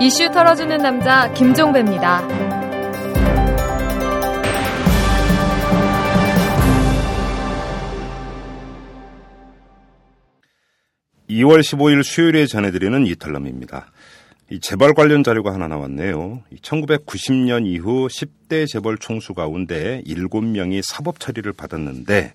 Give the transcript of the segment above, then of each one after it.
이슈 털어주는 남자 김종배입니다. 2월 15일 수요일에 전해드리는 이탈럼입니다. 이 재벌 관련 자료가 하나 나왔네요. 1990년 이후 10대 재벌 총수 가운데 7명이 사법 처리를 받았는데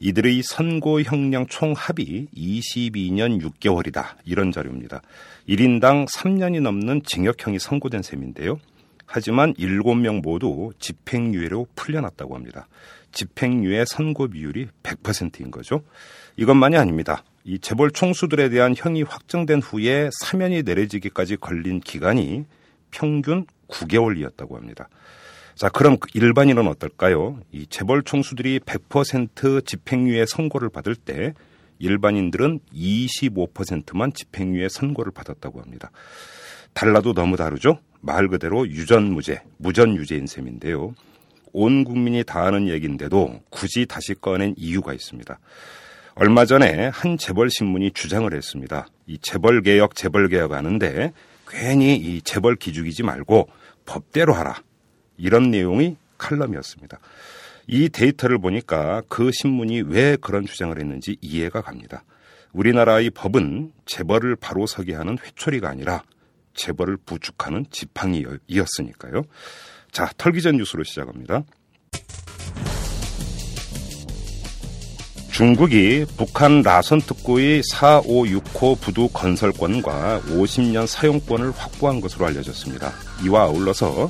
이들의 선고 형량 총 합이 22년 6개월이다. 이런 자료입니다. 1인당 3년이 넘는 징역형이 선고된 셈인데요. 하지만 7명 모두 집행유예로 풀려났다고 합니다. 집행유예 선고 비율이 100%인 거죠. 이것만이 아닙니다. 이 재벌 총수들에 대한 형이 확정된 후에 사면이 내려지기까지 걸린 기간이 평균 9개월이었다고 합니다. 자, 그럼 일반인은 어떨까요? 이 재벌 총수들이 100% 집행유예 선고를 받을 때 일반인들은 25%만 집행유예 선고를 받았다고 합니다. 달라도 너무 다르죠? 말 그대로 유전무죄, 무전유죄인 셈인데요. 온 국민이 다 아는 얘기인데도 굳이 다시 꺼낸 이유가 있습니다. 얼마 전에 한 재벌 신문이 주장을 했습니다. 이 재벌 개혁, 재벌 개혁 하는데 괜히 이 재벌 기죽이지 말고 법대로 하라. 이런 내용이 칼럼이었습니다. 이 데이터를 보니까 그 신문이 왜 그런 주장을 했는지 이해가 갑니다. 우리나라의 법은 재벌을 바로 서게 하는 회초리가 아니라 재벌을 부축하는 지팡이였으니까요. 자, 털기 전 뉴스로 시작합니다. 중국이 북한 라선 특구의 4569 부두 건설권과 50년 사용권을 확보한 것으로 알려졌습니다. 이와 아울러서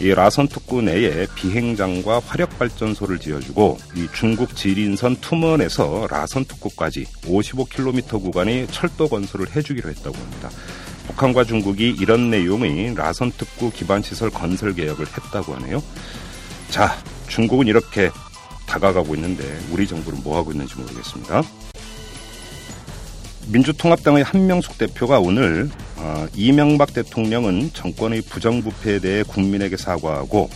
이 라선 특구 내에 비행장과 화력 발전소를 지어주고 이 중국 지린선 투먼에서 라선 특구까지 55km 구간의 철도 건설을 해주기로 했다고 합니다. 북한과 중국이 이런 내용의 라선 특구 기반 시설 건설 계약을 했다고 하네요. 자, 중국은 이렇게 다가가고 있는데 우리 정부는 뭐 하고 있는지 모르겠습니다. 민주통합당의 한명숙 대표가 오늘 어, 이명박 대통령은 정권의 부정부패에 대해 국민에게 사과하고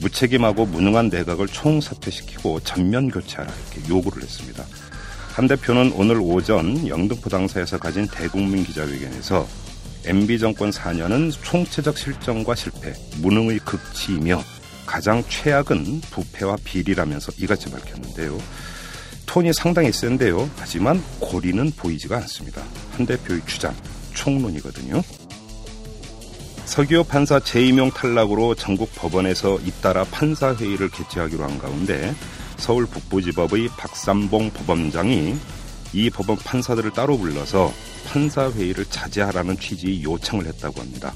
무책임하고 무능한 내각을 총사퇴시키고 전면 교체하라 이렇게 요구를 했습니다. 한 대표는 오늘 오전 영등포 당사에서 가진 대국민 기자회견에서 MB 정권 4년은 총체적 실정과 실패, 무능의 극치이며 가장 최악은 부패와 비리라면서 이같이 밝혔는데요. 톤이 상당히 센데요. 하지만 고리는 보이지가 않습니다. 한 대표의 주장, 총론이거든요. 서기호 판사 재임용 탈락으로 전국 법원에서 잇따라 판사회의를 개최하기로 한 가운데 서울 북부지법의 박삼봉 법원장이 이 법원 판사들을 따로 불러서 판사회의를 자제하라는 취지의 요청을 했다고 합니다.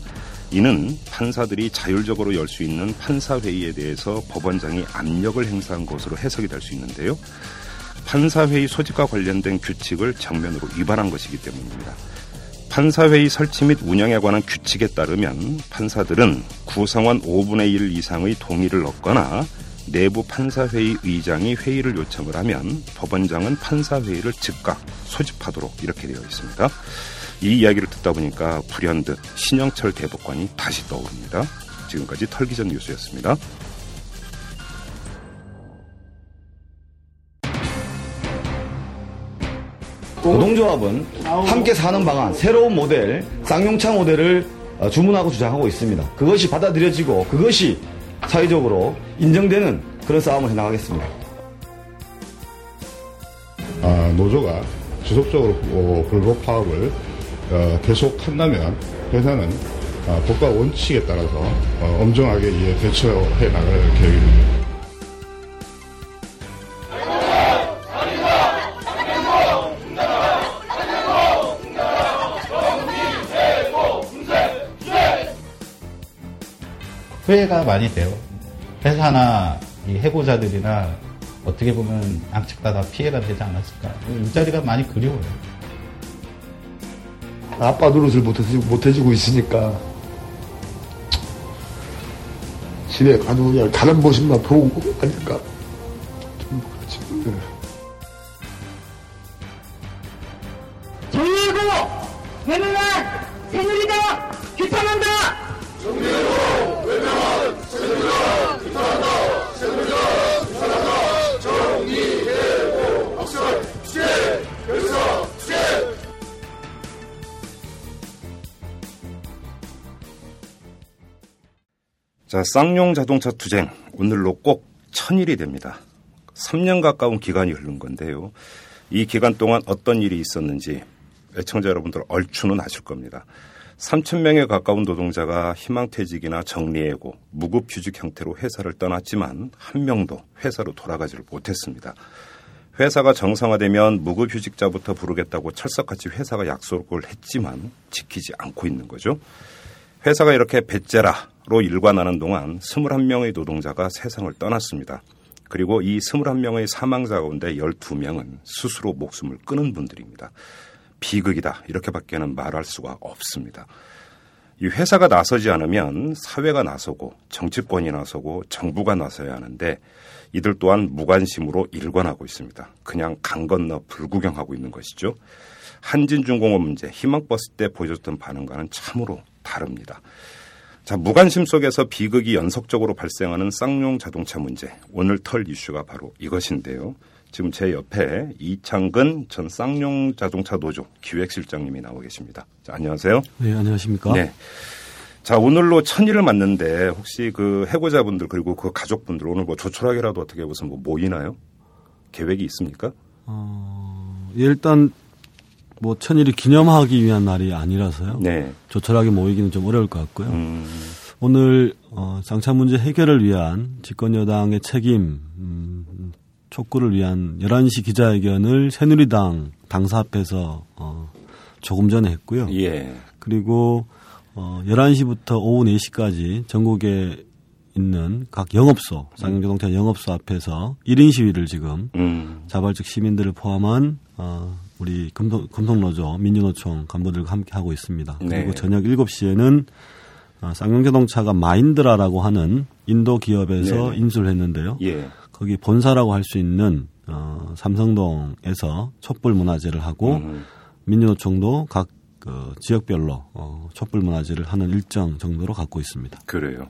이는 판사들이 자율적으로 열 수 있는 판사회의에 대해서 법원장이 압력을 행사한 것으로 해석이 될 수 있는데요. 판사회의 소집과 관련된 규칙을 정면으로 위반한 것이기 때문입니다. 판사회의 설치 및 운영에 관한 규칙에 따르면 판사들은 구성원 5분의 1 이상의 동의를 얻거나 내부 판사회의 의장이 회의를 요청을 하면 법원장은 판사회의를 즉각 소집하도록 이렇게 되어 있습니다. 이 이야기를 듣다 보니까 불현듯 신영철 대법관이 다시 떠오릅니다. 지금까지 털기전 뉴스였습니다. 노동조합은 함께 사는 방안, 새로운 모델, 쌍용차 모델을 어, 주문하고 주장하고 있습니다. 그것이 받아들여지고 그것이 사회적으로 인정되는 그런 싸움을 해나가겠습니다. 아, 노조가 지속적으로 어, 불법 파업을 어, 계속 한다면 회사는 어, 법과 원칙에 따라서 어, 엄정하게 이에 대처해 나갈 계획입니다. 후회가 많이 돼요. 회사나 이 해고자들이나 어떻게 보면 양측 다, 다 피해가 되지 않았을까. 일자리가 많이 그리워요. 아빠 노릇을 못해주고, 못해주고 있으니까 집에 가도 그냥 다른 모습만 보고 하니까 좀 그렇지. 정리하고 회명한 새누리당 규탄한다. 정리하고 자, 쌍용 자동차 투쟁. 오늘로 꼭 천일이 됩니다. 3년 가까운 기간이 흐른 건데요. 이 기간 동안 어떤 일이 있었는지 애청자 여러분들 얼추는 아실 겁니다. 3천 명에 가까운 노동자가 희망퇴직이나 정리해고 무급휴직 형태로 회사를 떠났지만 한 명도 회사로 돌아가지를 못했습니다. 회사가 정상화되면 무급휴직자부터 부르겠다고 철석같이 회사가 약속을 했지만 지키지 않고 있는 거죠. 회사가 이렇게 배째라로 일관하는 동안 21명의 노동자가 세상을 떠났습니다. 그리고 이 21명의 사망자 가운데 12명은 스스로 목숨을 끊은 분들입니다. 비극이다. 이렇게밖에는 말할 수가 없습니다. 이 회사가 나서지 않으면 사회가 나서고 정치권이 나서고 정부가 나서야 하는데 이들 또한 무관심으로 일관하고 있습니다. 그냥 강 건너 불구경하고 있는 것이죠. 한진중공업 문제 희망버스 때 보여줬던 반응과는 참으로 다릅니다. 자, 무관심 속에서 비극이 연속적으로 발생하는 쌍용 자동차 문제. 오늘 털 이슈가 바로 이것인데요. 지금 제 옆에 이창근 전 쌍용 자동차 노조 기획실장님이 나오 계십니다. 자, 안녕하세요. 네, 안녕하십니까? 네. 자, 오늘로 천일을 맞는데 혹시 그 해고자분들 그리고 그 가족분들 오늘 뭐 조촐하게라도 어떻게 무슨 뭐 모이나요? 계획이 있습니까? 어, 일단 뭐 천일이 기념하기 위한 날이 아니라서요. 네. 조촐하게 모이기는 좀 어려울 것 같고요. 음, 오늘 어, 장차 문제 해결을 위한 집권 여당의 책임 음, 촉구를 위한 11시 기자회견을 새누리당 당사 앞에서 어, 조금 전에 했고요. 예. 그리고 어, 11시부터 오후 4시까지 전국에 있는 각 영업소, 쌍용자동차 영업소 앞에서 1인 시위를 지금 음, 자발적 시민들을 포함한 어, 우리 금속, 금속노조, 민주노총 간부들과 함께 하고 있습니다. 네. 그리고 저녁 7시에는 어, 쌍용자동차가 마인드라라고 하는 인도 기업에서 네. 인수를 했는데요. 예. 거기 본사라고 할 수 있는 어, 삼성동에서 촛불 문화제를 하고 음, 민주노총도 각 그 지역별로 어, 촛불 문화제를 하는 일정 정도로 갖고 있습니다. 그래요.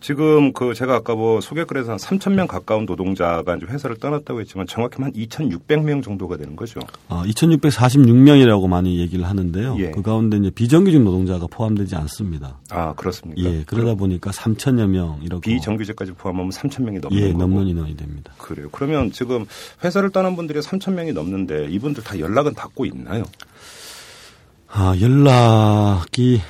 지금 그 제가 아까 뭐 소개글에서 한 3천 명 가까운 노동자가 이제 회사를 떠났다고 했지만 정확히 한 2,600명 정도가 되는 거죠. 어, 2,646명이라고 많이 얘기를 하는데요. 예. 그 가운데 이제 비정규직 노동자가 포함되지 않습니다. 아 그렇습니까? 예, 그러다 보니까 3천여 명 이렇게 비정규직까지 포함하면 3천 명이 넘는 예, 거고. 넘는 인원이 됩니다. 그래요. 그러면 지금 회사를 떠난 분들이 3천 명이 넘는데 이분들 다 연락은 받고 있나요? 아, 연락이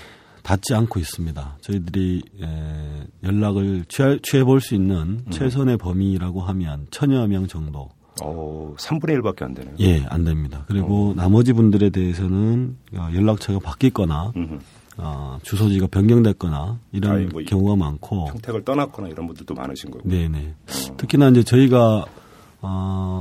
닿지 않고 있습니다. 저희들이 에, 연락을 취해, 취해 볼 수 있는 음. 최선의 범위라고 하면 천여 명 정도. 어, 3분의 1밖에 안 되네요. 예, 안 됩니다. 그리고 나머지 분들에 대해서는 어, 연락처가 바뀌거나 음, 어, 주소지가 변경됐거나 이런 아이, 뭐 이- 경우가 많고 평택을 떠났거나 이런 분들도 많으신 거고. 네네. 특히나 이제 저희가 어,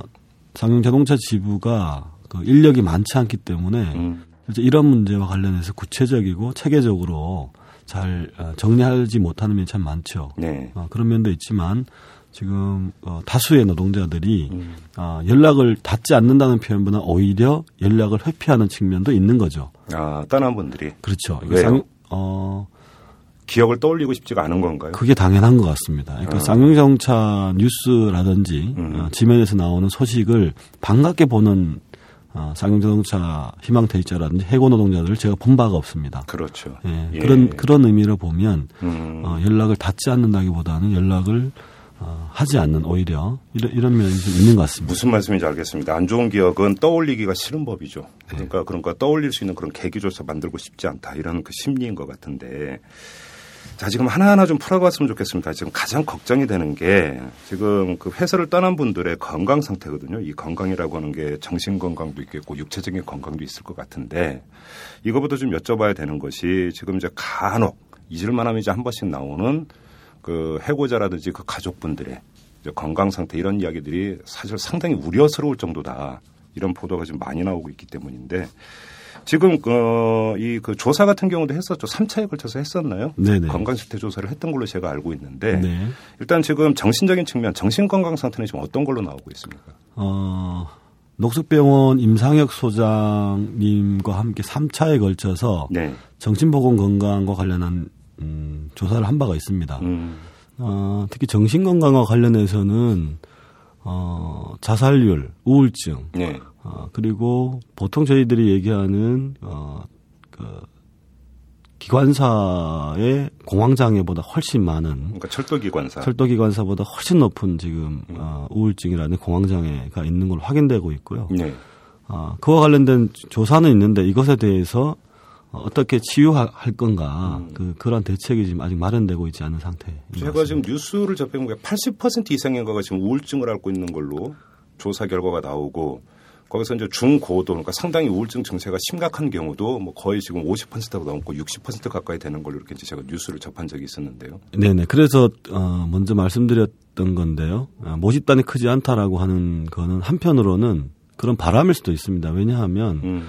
상용 자동차 지부가 그 인력이 많지 않기 때문에 음, 실제 이런 문제와 관련해서 구체적이고 체계적으로 잘 어, 정리하지 못하는 면이 참 많죠. 네. 어, 그런 면도 있지만 지금 어, 다수의 노동자들이 음. 어, 연락을 닿지 않는다는 표현보다 오히려 연락을 회피하는 측면도 있는 거죠. 아, 떠난 분들이 그렇죠. 왜요? 쌍- 어, 기억을 떠올리고 싶지가 않은 건가요? 그게 당연한 것 같습니다. 그러니까 어. 쌍용자동차 뉴스라든지 음. 어, 지면에서 나오는 소식을 반갑게 보는 어, 쌍용자동차 희망퇴직자라든지 해고 노동자들을 제가 본 바가 없습니다. 그렇죠. 예, 예. 그런 그런 의미로 보면 음, 어, 연락을 닫지 않는다기보다는 연락을 어, 하지 않는 오히려 이런, 이런 면이 좀 있는 것 같습니다. 무슨 말씀인지 알겠습니다. 안 좋은 기억은 떠올리기가 싫은 법이죠. 네. 그러니까 그런 거 떠올릴 수 있는 그런 계기조차 만들고 싶지 않다. 이런 그 심리인 것 같은데. 자, 지금 하나하나 좀 풀어봤으면 좋겠습니다. 지금 가장 걱정이 되는 게 지금 그 회사를 떠난 분들의 건강 상태거든요. 이 건강이라고 하는 게 정신 건강도 있겠고 육체적인 건강도 있을 것 같은데 이거부터 좀 여쭤봐야 되는 것이 지금 이제 간혹 잊을만 하면 이제 한 번씩 나오는 그 해고자라든지 그 가족분들의 이제 건강 상태 이런 이야기들이 사실 상당히 우려스러울 정도다. 이런 보도가 좀 많이 나오고 있기 때문인데 지금 그이그 조사 같은 경우도 했었죠. 3차에 걸쳐서 했었나요? 네네. 건강 실태 조사를 했던 걸로 제가 알고 있는데 네. 일단 지금 정신적인 측면, 정신 건강 상태는 지금 어떤 걸로 나오고 있습니까? 어, 녹색병원 임상혁 소장님과 함께 3차에 걸쳐서 네. 정신보건 건강과 관련한 음, 조사를 한 바가 있습니다. 음, 어, 특히 정신건강과 관련해서는 어, 자살률, 우울증, 네. 어, 그리고 보통 저희들이 얘기하는 어, 그 기관사의 공황장애보다 훨씬 많은 그러니까 철도기관사. 철도기관사보다 훨씬 높은 지금 어, 우울증이라는 공황장애가 있는 걸로 확인되고 있고요. 네. 아, 그와 관련된 조사는 있는데 이것에 대해서 어, 어떻게 치유할 건가 그 그런 대책이 지금 아직 마련되고 있지 않은 상태인 것 제가 같습니다. 지금 뉴스를 게80% 이상인가가 지금 우울증을 앓고 있는 걸로 조사 결과가 나오고 거기서 이제 중고도 그러니까 상당히 우울증 증세가 심각한 경우도 뭐 거의 지금 50%가 넘고 60% 가까이 되는 걸로 이렇게 이제 제가 뉴스를 접한 적이 있었는데요. 네네. 그래서 어, 먼저 말씀드렸던 건데요. 아, 모집단이 크지 않다라고 하는 거는 한편으로는 그런 바람일 수도 있습니다. 왜냐하면 음.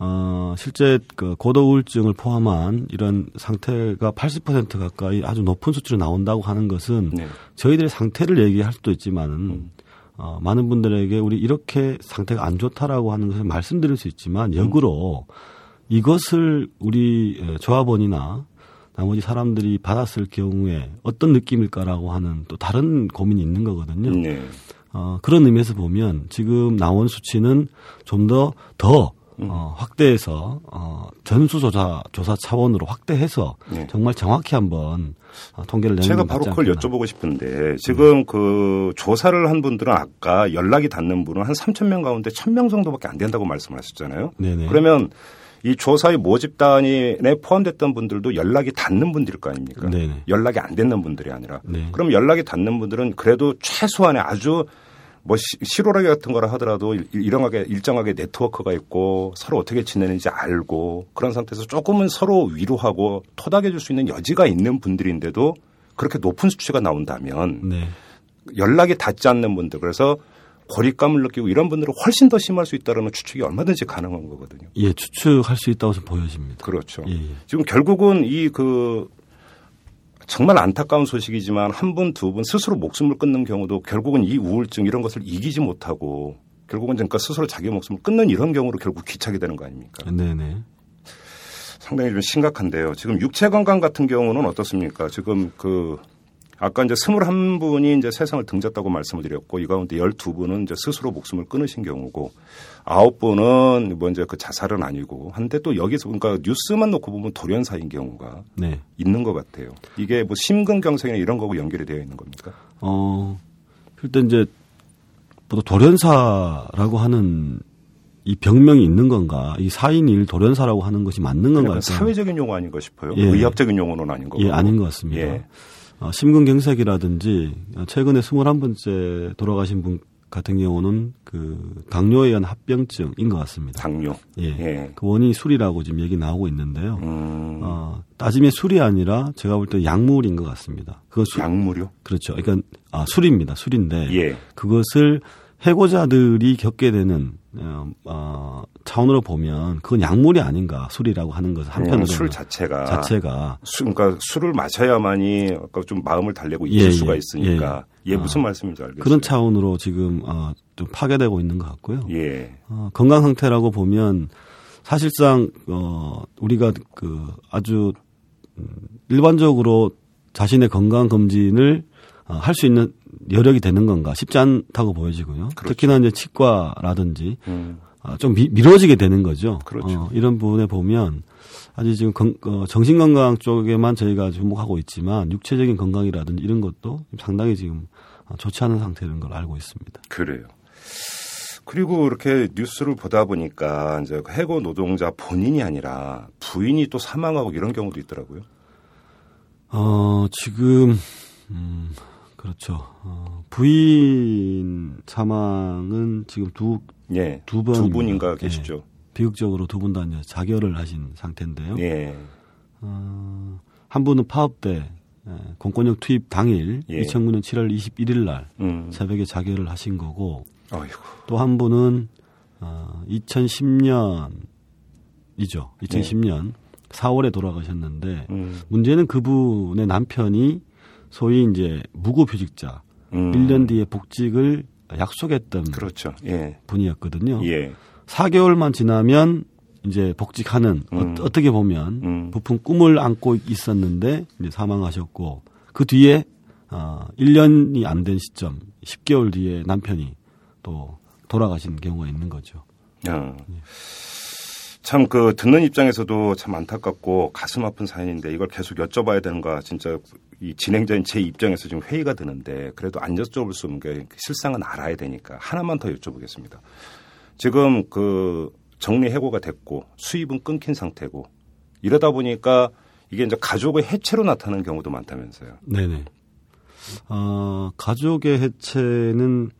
어, 실제 그 고도 우울증을 포함한 이런 상태가 80% 가까이 아주 높은 수치로 나온다고 하는 것은 네. 저희들의 상태를 얘기할 수도 있지만은 어, 많은 분들에게 우리 이렇게 상태가 안 좋다라고 하는 것을 말씀드릴 수 있지만 역으로 이것을 우리 에, 조합원이나 나머지 사람들이 받았을 경우에 어떤 느낌일까라고 하는 또 다른 고민이 있는 거거든요. 네. 어, 그런 의미에서 보면 지금 나온 수치는 좀 더더 어, 확대해서 어, 전수조사 조사 차원으로 확대해서 네. 정말 정확히 한번 어, 통계를 내는 제가 게 바로 그걸 않겠나. 여쭤보고 싶은데 지금 그 조사를 한 분들은 아까 연락이 닿는 분은 한 3천 명 가운데 1천 명 정도밖에 안 된다고 말씀하셨잖아요. 네네. 그러면 이 조사의 모집단에 포함됐던 분들도 연락이 닿는 분들일 거 아닙니까? 네네. 연락이 안 됐는 분들이 아니라. 네. 그럼 연락이 닿는 분들은 그래도 최소한의 아주 뭐 시- 실오라기 같은 거라 하더라도 일- 일정하게 일정하게 네트워크가 있고 서로 어떻게 지내는지 알고 그런 상태에서 조금은 서로 위로하고 토닥여 줄 수 있는 여지가 있는 분들인데도 그렇게 높은 수치가 나온다면 네. 연락이 닿지 않는 분들 그래서 고립감을 느끼고 이런 분들은 훨씬 더 심할 수 있다는 추측이 얼마든지 가능한 거거든요. 예, 추측할 수 있다고 좀 보여집니다. 그렇죠. 예, 예. 지금 결국은 이 그 정말 안타까운 소식이지만 한 분, 두 분 스스로 목숨을 끊는 경우도 결국은 이 우울증 이런 것을 이기지 못하고 결국은 그러니까 스스로 자기 목숨을 끊는 이런 경우로 결국 귀착이 되는 거 아닙니까? 네네. 상당히 좀 심각한데요. 지금 육체 건강 같은 경우는 어떻습니까? 지금 그 아까 이제 21분이 이제 세상을 등졌다고 말씀을 드렸고 이 가운데 12분은 이제 스스로 목숨을 끊으신 경우고 9분은 뭐 이제 그 자살은 아니고 한데 또 여기서 그러니까 뉴스만 놓고 보면 돌연사인 경우가 네. 있는 것 같아요. 이게 뭐 심근경색이나 이런 거하고 연결이 되어 있는 겁니까? 어, 일단 이제 보통 돌연사라고 하는 이 병명이 있는 건가? 이 4인 1 돌연사라고 하는 것이 맞는 건가? 사회적인 용어 아닌가 싶어요. 예. 의학적인 용어는 아닌 거고. 예, 아닌 것 같습니다. 예. 어, 심근경색이라든지 어, 최근에 21번째 돌아가신 분 같은 경우는 그 당뇨에 의한 합병증인 것 같습니다. 당뇨. 예. 예. 그 원인이 술이라고 지금 얘기 나오고 있는데요. 음, 어, 따지면 술이 아니라 제가 볼 때 약물인 것 같습니다. 그거 술, 약물요? 그렇죠. 그러니까 아, 술입니다. 술인데 예. 그것을 해고자들이 겪게 되는 어, 어, 차원으로 보면 그건 약물이 아닌가 술이라고 하는 것은 그냥 한편으로는 술 자체가 자체가 수, 그러니까 술을 마셔야만이 좀 마음을 달래고 예, 잊을 예, 수가 있으니까 예. 예, 아, 무슨 말씀인지 알겠어요. 그런 차원으로 지금 어, 좀 파괴되고 있는 것 같고요. 예. 어, 건강 상태라고 보면 사실상 어, 우리가 그 아주 음, 일반적으로 자신의 건강 검진을 어, 할수 있는 여력이 되는 건가 쉽지 않다고 보여지고요. 그렇죠. 특히나 이제 치과라든지 음. 아, 좀 미, 미뤄지게 되는 거죠. 그렇죠. 어, 이런 부분에 보면 아직 지금 건, 어, 정신 건강 쪽에만 저희가 주목하고 있지만 육체적인 건강이라든지 이런 것도 상당히 지금 어, 좋지 않은 상태인 걸 알고 있습니다. 그래요. 그리고 이렇게 뉴스를 보다 보니까 이제 그 해고 노동자 본인이 아니라 부인이 또 사망하고 이런 경우도 있더라고요. 어, 지금, 음, 그렇죠. 어, 부인 사망은 지금 두, 예. 두두 번입니다. 분인가 예. 계시죠. 비극적으로 두 분 다 자결을 하신 상태인데요. 예. 어, 한 분은 파업대 예, 공권력 투입 당일 예. 2009년 7월 21일 날 음. 새벽에 자결을 하신 거고. 또 한 분은 어, 2010년이죠. 2010년 4월에 돌아가셨는데 음. 문제는 그분의 남편이 소위 이제 무급휴직자 음. 1년 뒤에 복직을 약속했던 그렇죠. 예. 분이었거든요. 예. 4개월만 지나면 이제 복직하는 음. 어, 떻게 보면 음. 부푼 꿈을 안고 있었는데 이제 사망하셨고 그 뒤에 어 1년이 안 된 시점 10개월 뒤에 남편이 또 돌아가신 경우가 있는 거죠. 어. 참그 듣는 입장에서도 참 안타깝고 가슴 아픈 사연인데 이걸 계속 여쭤봐야 되는가 진짜 이 진행자인 제 입장에서 지금 회의가 드는데 그래도 안 여쭤볼 수 없는 게 실상은 알아야 되니까 하나만 더 여쭤보겠습니다. 지금 그 정리 해고가 됐고 수입은 끊긴 상태고 이러다 보니까 이게 이제 가족의 해체로 나타나는 경우도 많다면서요. 네네. 어, 가족의 해체는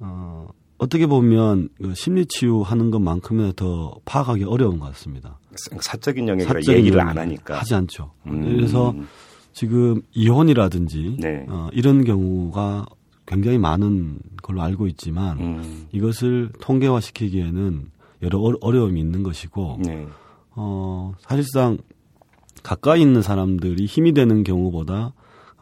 어, 어떻게 보면 그 심리 치유하는 것만큼이나 더 파악하기 어려운 것 같습니다. 사적인 영역이라 얘기를 안 하니까. 하지 않죠. 음. 그래서 지금 이혼이라든지 네. 어, 이런 경우가 굉장히 많은 걸로 알고 있지만 음. 이것을 통계화시키기에는 여러 어- 어려움이 있는 것이고 네. 어, 사실상 가까이 있는 사람들이 힘이 되는 경우보다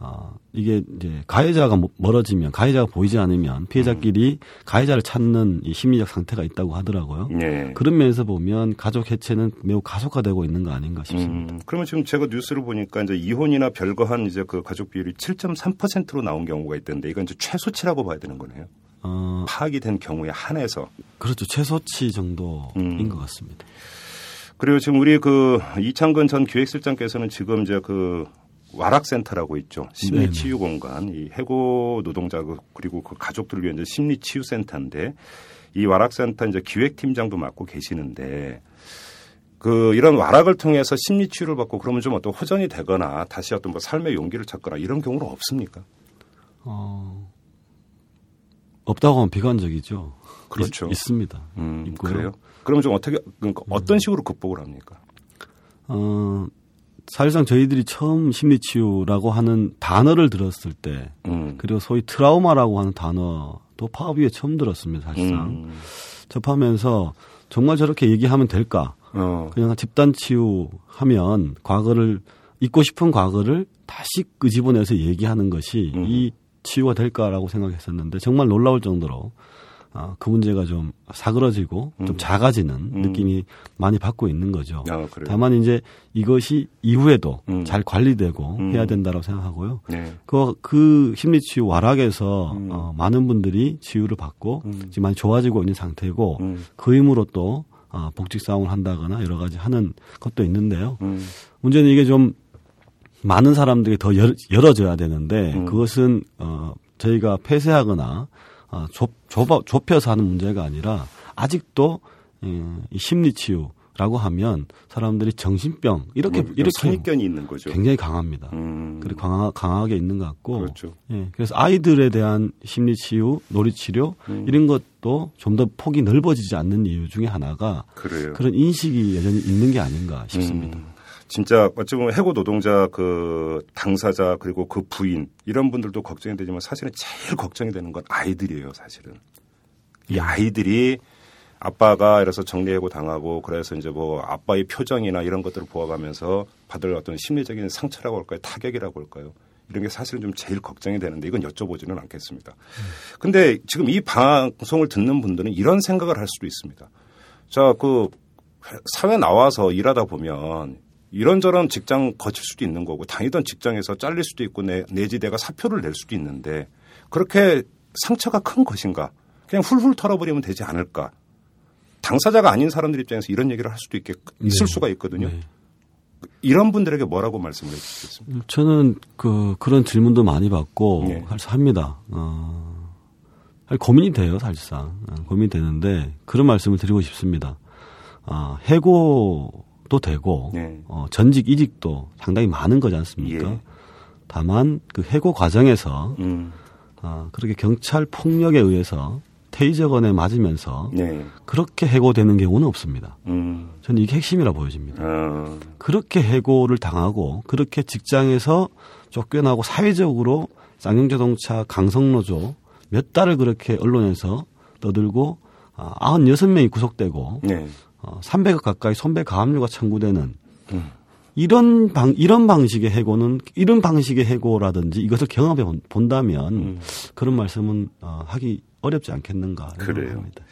어, 이게 이제 가해자가 mo- 멀어지면 가해자가 보이지 않으면 피해자끼리 가해자를 찾는 이 심리적 상태가 있다고 하더라고요. 네. 그런 면에서 보면 가족 해체는 매우 가속화되고 있는 거 아닌가 싶습니다. 음, 그러면 지금 제가 뉴스를 보니까 이제 이혼이나 별거한 이제 그 가족 비율이 7.3%로 나온 경우가 있던데 이건 이제 최소치라고 봐야 되는 거네요. 어, 파악이 된 경우에 한해서. 그렇죠. 최소치 정도인 음. 것 같습니다. 그리고 지금 우리 그 이창근 전 기획실장께서는 지금 이제 그 와락센터라고 있죠. 심리 네네. 치유 공간, 이 해고 노동자 그- 그리고 그 가족들을 위한 이제 심리 치유 센터인데 이 와락센터 이제 기획팀장도 맡고 계시는데 그 이런 와락을 통해서 심리 치유를 받고 그러면 좀 어떤 호전이 되거나 다시 어떤 뭐 삶의 용기를 찾거나 이런 경우는 없습니까? 어, 없다고 하면 비관적이죠. 그렇죠. 있, 습니다 음, 있고요. 그래요? 그러면 좀 어떻게 그러니까 어떤 식으로 극복을 합니까? 어, 사실상 저희들이 처음 심리치유라고 하는 단어를 들었을 때, 음. 그리고 소위 트라우마라고 하는 단어도 파업 위에 처음 들었습니다, 사실상. 음. 접하면서 정말 저렇게 얘기하면 될까? 어. 그냥 집단 치유하면 과거를, 잊고 싶은 과거를 다시 끄집어내서 얘기하는 것이 음. 이 치유가 될까라고 생각했었는데 정말 놀라울 정도로 아, 그 문제가 좀 사그러지고 좀 작아지는 음. 느낌이 많이 받고 있는 거죠. 아? 다만 이제 이것이 이후에도 음. 잘 관리되고 음. 해야 된다고 생각하고요. 네. 그, 그 심리치유 와락에서 음. 어, 많은 분들이 치유를 받고 음. 지금 많이 좋아지고 있는 상태고 음. 그 힘으로 또 어, 복직 싸움을 한다거나 여러 가지 하는 것도 있는데요. 음. 문제는 이게 좀 많은 사람들이 더 열, 열어져야 되는데 음. 그것은 어, 저희가 폐쇄하거나 어, 좁, 좁아, 좁혀서 하는 문제가 아니라 아직도 예, 이 심리 치유라고 하면 사람들이 정신병 이렇게 뭐 이렇게 선입견이 있는 거죠. 굉장히 강합니다. 음. 그리고 강하, 강하게 있는 것 같고 그렇죠. 예, 그래서 아이들에 대한 심리 치유, 놀이 치료 음. 이런 것도 좀 더 폭이 넓어지지 않는 이유 중에 하나가 그래요. 그런 인식이 여전히 있는 게 아닌가 싶습니다. 음, 진짜 어찌 보면 해고 노동자 그 당사자 그리고 그 부인 이런 분들도 걱정이 되지만 사실은 제일 걱정이 되는 건 아이들이에요, 사실은. 이 아이들이 아빠가 이래서 정리해고 당하고 그래서 이제 뭐 아빠의 표정이나 이런 것들을 보아가면서 받을 어떤 심리적인 상처라고 할까요? 타격이라고 할까요? 이런 게 사실은 좀 제일 걱정이 되는데 이건 여쭤보지는 않겠습니다. 근데 지금 이 방송을 듣는 분들은 이런 생각을 할 수도 있습니다. 자, 그 사회 나와서 일하다 보면 이런저런 직장 거칠 수도 있는 거고 다니던 직장에서 잘릴 수도 있고 내, 내지 내가 사표를 낼 수도 있는데 그렇게 상처가 큰 것인가? 그냥 훌훌 털어버리면 되지 않을까? 당사자가 아닌 사람들 입장에서 이런 얘기를 할 수도 있겠, 있을 네. 수가 있거든요. 네. 이런 분들에게 뭐라고 말씀을 해주시겠습니까? 저는 그 그런 질문도 많이 받고 네. 합니다. 어, 고민이 돼요, 사실상 어, 고민이 되는데 그런 말씀을 드리고 싶습니다. 아, 해고 도 되고 네. 어, 전직 이직도 상당히 많은 거지 않습니까? 예. 다만 그 해고 과정에서 음, 아, 그렇게 경찰 폭력에 의해서 테이저건에 맞으면서 네. 그렇게 해고되는 경우는 없습니다. 음, 저는 이게 핵심이라 보여집니다. 어, 그렇게 해고를 당하고 그렇게 직장에서 쫓겨나고 사회적으로 쌍용자동차 강성노조 몇 달을 그렇게 언론에서 떠들고 아, 96명이 구속되고 네. 어, 300억 가까이 손배 가압류가 청구되는 음. 이런 방 이런 방식의 해고는 이런 방식의 해고라든지 이것을 경험해 본- 본다면 음. 그런 말씀은 어, 하기 어렵지 않겠는가 그래요. 생각합니다.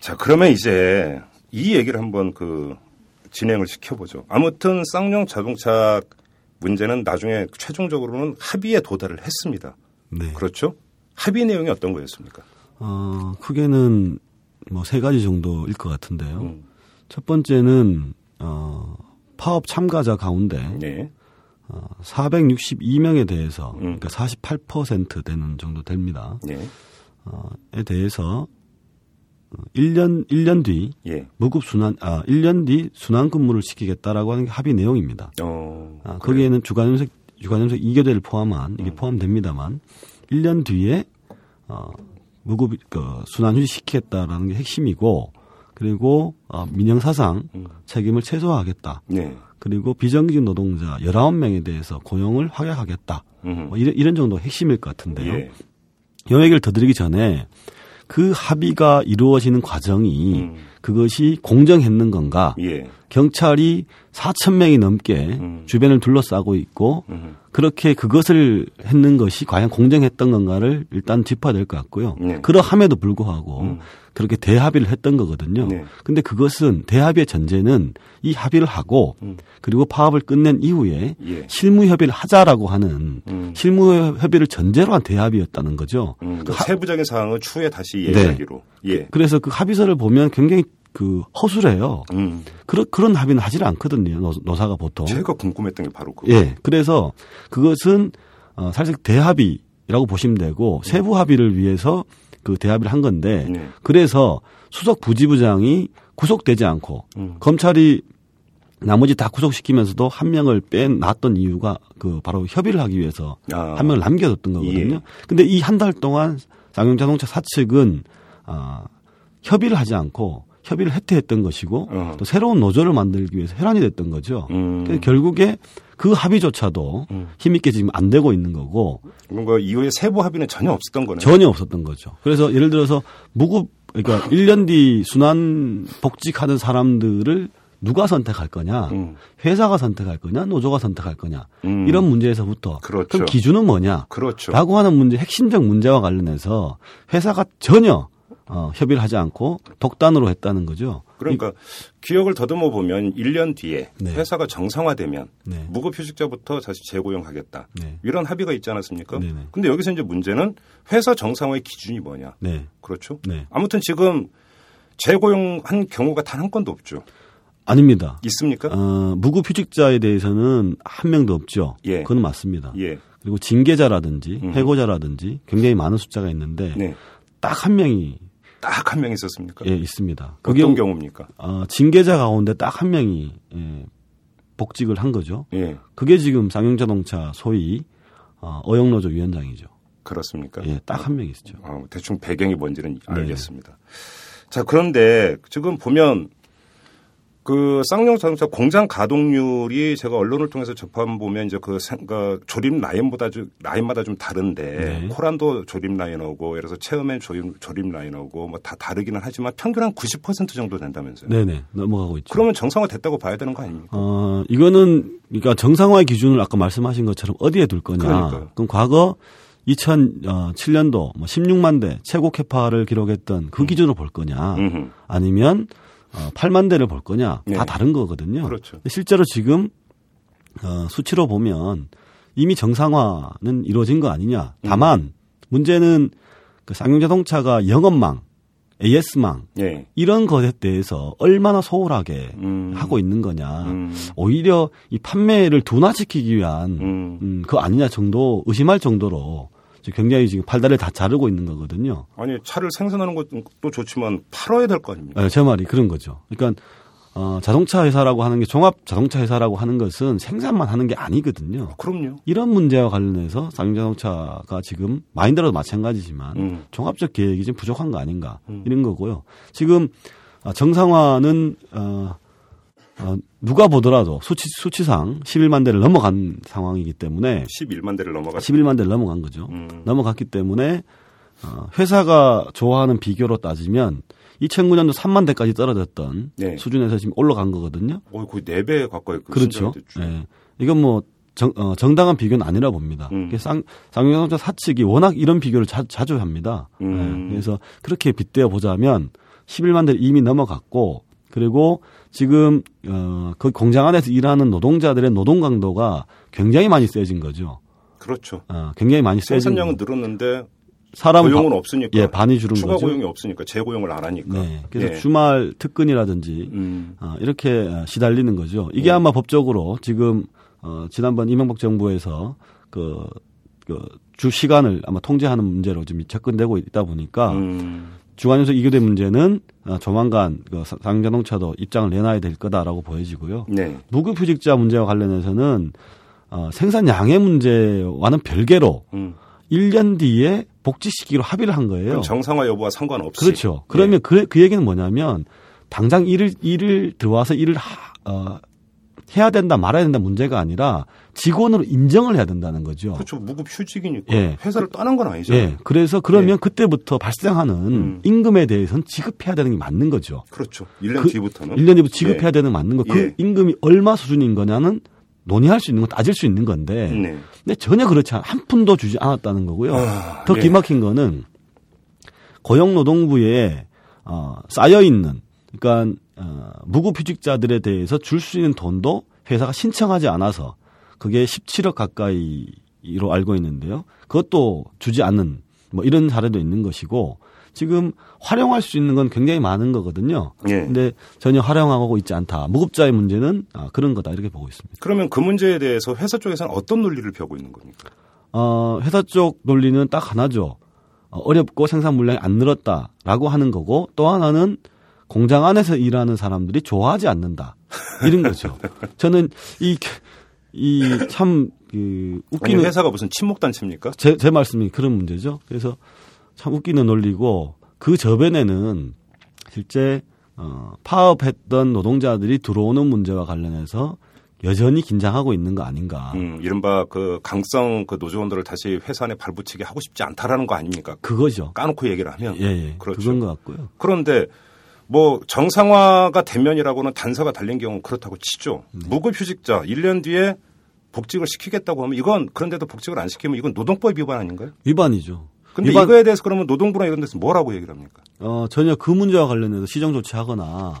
자, 그러면 이제 이 얘기를 한번 그 진행을 시켜보죠. 아무튼 쌍용 자동차 문제는 나중에 최종적으로는 합의에 도달을 했습니다. 네. 그렇죠? 합의 내용이 어떤 거였습니까? 어, 크게는 뭐 세 가지 정도일 것 같은데요. 음. 첫 번째는 어, 파업 참가자 가운데 네. 어, 462명에 대해서 음. 그러니까 48% 되는 정도 됩니다. 네. 어, 에 대해서 어, 1년 1년 뒤 예. 무급 순환 아 1년 뒤 순환 근무를 시키겠다라고 하는 게 합의 내용입니다. 어. 아? 거기에는 주간연색 주간연색 2교대를 포함한 이게 포함됩니다만 1년 뒤에 어 무급 그 순환 휴직 시키겠다라는 게 핵심이고 그리고 어, 민영 사상 음. 책임을 최소화하겠다. 네. 그리고 비정규직 노동자 19명에 대해서 고용을 확약하겠다. 음. 뭐 이런, 이런 정도 핵심일 것 같은데요. 예. 요 얘기를 더 드리기 전에 그 합의가 이루어지는 과정이 음. 그것이 공정했는 건가? 예. 경찰이 4천 명이 넘게 음. 주변을 둘러싸고 있고 음. 그렇게 그것을 했는 것이 과연 공정했던 건가를 일단 짚어야 될 것 같고요. 네. 그러함에도 불구하고 음. 그렇게 대합의를 했던 거거든요. 네. 근데 그것은 대합의 전제는 이 합의를 하고 음. 그리고 파업을 끝낸 이후에 예. 실무 협의를 하자라고 하는 음. 실무 협의를 전제로 한 대합이었다는 거죠. 음, 그그 하- 세부적인 사항은 추후에 다시 네. 얘기하기로. 예. 그래서 그 합의서를 보면 굉장히 그 허술해요. 음. 그런 그런 합의는 하질 않거든요. 노, 노사가 보통. 제가 궁금했던 게 바로 그거. 예. 그래서 그것은 어, 사실 대합의라고 보시면 되고 세부 합의를 위해서 그 대합의를 한 건데 네. 그래서 수석 부지부장이 구속되지 않고 음. 검찰이 나머지 다 구속시키면서도 한 명을 빼놨던 이유가 그 바로 협의를 하기 위해서 아. 한 명을 남겨뒀던 거거든요. 예. 근데 이 한 달 동안 쌍용 자동차 사측은 아, 협의를 하지 않고 협의를 해태했던 것이고 어. 또 새로운 노조를 만들기 위해서 혈안이 됐던 거죠. 음. 그래서 결국에 그 합의조차도 음. 힘있게 지금 안 되고 있는 거고 뭔가 이후에 세부 합의는 전혀 없었던 거네요. 전혀 없었던 거죠. 그래서 예를 들어서 무급 그러니까 1년 뒤 순환 복직하는 사람들을 누가 선택할 거냐, 음. 회사가 선택할 거냐, 노조가 선택할 거냐 음. 이런 문제에서부터 그렇죠. 그럼 기준은 뭐냐? 그렇죠. 라고 하는 문제 핵심적 문제와 관련해서 회사가 전혀 어, 협의를 하지 않고 독단으로 했다는 거죠. 그러니까 기억을 더듬어 보면 1년 뒤에 네. 회사가 정상화되면 네. 무급휴직자부터 다시 재고용하겠다. 네. 이런 합의가 있지 않았습니까? 네네. 근데 여기서 이제 문제는 회사 정상화의 기준이 뭐냐. 네, 그렇죠? 네, 아무튼 지금 재고용한 경우가 단 한 건도 없죠. 아닙니다. 있습니까? 어, 무급휴직자에 대해서는 한 명도 없죠. 예. 그건 맞습니다. 예. 그리고 징계자라든지 음. 해고자라든지 굉장히 많은 숫자가 있는데 네. 딱한 명이 딱 한 명 있었습니까? 예, 있습니다. 어떤 경우입니까? 어, 징계자 가운데 딱 한 명이 예, 복직을 한 거죠. 예. 그게 지금 쌍용자동차 소위 어, 어영노조 위원장이죠. 그렇습니까? 예, 딱 한 명 있죠. 어, 대충 배경이 뭔지는 네. 알겠습니다. 자, 그런데 지금 보면 그 쌍용 자동차 공장 가동률이 제가 언론을 통해서 접한 보면 이제 그, 생- 그 조립 라인보다 좀 라인마다 좀 다른데 네. 코란도 조립 예를 들어서 체어맨 조립, 조립 라인하고 뭐 다 다르기는 하지만 평균 한 90% 정도 된다면서요. 네네 넘어가고 있죠. 그러면 정상화 됐다고 봐야 되는 거 아닙니까? 어, 이거는 그러니까 정상화의 기준을 아까 말씀하신 것처럼 어디에 둘 거냐. 그러니까요. 그럼 과거 2007년도 뭐 16만 대 최고 캐파를 기록했던 그 기준으로 볼 거냐. 음흠. 아니면 어, 8만 대를 볼 거냐. 네. 다 다른 거거든요. 그렇죠. 실제로 지금 어, 수치로 보면 이미 정상화는 이루어진 거 아니냐. 음. 다만 문제는 그 쌍용자동차가 영업망, AS망 예. 이런 것에 대해서 얼마나 소홀하게 음. 하고 있는 거냐. 음. 오히려 이 판매를 둔화시키기 위한 음. 음, 그거 아니냐 정도 의심할 정도로 굉장히 지금 팔다리를 다 자르고 있는 거거든요. 아니 차를 생산하는 것도 좋지만 팔아야 될 거 아닙니까? 네, 제 말이 그런 거죠. 그러니까 어, 자동차 회사라고 하는 게 종합 자동차 회사라고 하는 것은 생산만 하는 게 아니거든요. 그럼요. 이런 문제와 관련해서 쌍용자동차가 지금 마인드라도 마찬가지지만 음. 종합적 계획이 좀 부족한 거 아닌가 음. 이런 거고요. 지금 어, 정상화는 어, 어, 누가 보더라도 수치 수치상 11만 대를 넘어간 상황이기 때문에 11만 대를 넘어갔 11만 대를 넘어간 거죠. 음. 넘어갔기 때문에 어, 회사가 좋아하는 비교로 따지면 2009년도 3만 대까지 떨어졌던 네. 수준에서 지금 올라간 거거든요. 어, 거의 4배 가까이 그 그렇죠. 예. 이건 뭐 정, 어, 정당한 비교는 아니라 봅니다. 음. 쌍, 쌍용자동차 사측이 워낙 이런 비교를 자, 자주 합니다. 음. 예. 그래서 그렇게 빗대어 보자면 11만 대를 이미 넘어갔고 그리고 지금 어, 그 공장 안에서 일하는 노동자들의 노동 강도가 굉장히 많이 세진 거죠. 그렇죠. 어, 굉장히 많이 세진 생산량은 거. 늘었는데 사람 고용은 바- 없으니까. 예, 반이 줄은 추가 거죠. 고용이 없으니까 재고용을 안 하니까. 네. 그래서 예. 주말 특근이라든지 음. 어, 이렇게 어, 시달리는 거죠. 이게 아마 법적으로 지금 어, 지난번 이명박 정부에서 그, 그, 주 시간을 아마 통제하는 문제로 지금 접근되고 있다 보니까 음. 주간연속 이교대 문제는 어, 조만간 그 사- 상자동차도 입장을 내놔야 될 거다라고 보여지고요. 네. 무급휴직자 문제와 관련해서는 어, 생산 양의 문제와는 별개로 음. 1년 뒤에 복지 시기로 합의를 한 거예요. 정상화 여부와 상관없이. 그렇죠. 그러면 그, 그 얘기는 뭐냐면 당장 일을 일을 들어와서 일을 하, 어, 해야 된다 말아야 된다 문제가 아니라 직원으로 인정을 해야 된다는 거죠. 그렇죠. 무급 휴직이니까 예. 회사를 떠난 건 아니죠. 예. 그래서 그러면 예. 그때부터 발생하는 음. 임금에 대해서는 지급해야 되는 게 맞는 거죠. 그렇죠. 1년 그 뒤부터는 1년 뒤부터 지급해야 예. 되는 게 맞는 거. 그 예. 임금이 얼마 수준인 거냐는 논의할 수 있는 건 따질 수 있는 건데. 네. 근데 전혀 그렇지 않, 한 푼도 주지 않았다는 거고요. 아, 더 예. 기막힌 거는 고용노동부에 어, 쌓여 있는 그러니까 어, 무급휴직자들에 대해서 줄 수 있는 돈도 회사가 신청하지 않아서 그게 17억 가까이로 알고 있는데요. 그것도 주지 않는 뭐 이런 사례도 있는 것이고 지금 활용할 수 있는 건 굉장히 많은 거거든요. 예. 근데 전혀 활용하고 있지 않다. 무급자의 문제는 아, 그런 거다 이렇게 보고 있습니다. 그러면 그 문제에 대해서 회사 쪽에서는 어떤 논리를 펴고 있는 겁니까? 어, 회사 쪽 논리는 딱 하나죠. 어, 어렵고 생산 물량이 안 늘었다라고 하는 거고 또 하나는 공장 안에서 일하는 사람들이 좋아하지 않는다. 이런 거죠. 저는 이, 이 참, 그, 아니 웃기는, 회사가 무슨 친목 단체입니까? 제, 제 말씀이 그런 문제죠. 그래서 참 웃기는 논리고 그 저변에는 실제, 어, 파업했던 노동자들이 들어오는 문제와 관련해서 여전히 긴장하고 있는 거 아닌가. 음, 이른바 그 강성 그 노조원들을 다시 회사 안에 발붙이게 하고 싶지 않다라는 거 아닙니까? 그거죠. 까놓고 얘기를 하면. 예, 예. 그렇죠. 그건 것 같고요. 그런데 뭐 정상화가 되면이라고는 단서가 달린 경우 그렇다고 치죠. 네. 무급휴직자 1년 뒤에 복직을 시키겠다고 하면 이건 그런데도 복직을 안 시키면 이건 노동법 위반 아닌가요? 위반이죠. 근데 위반- 이거에 대해서 그러면 노동부나 이런 데서 뭐라고 얘기를 합니까? 어, 전혀 그 문제와 관련해서 시정 조치하거나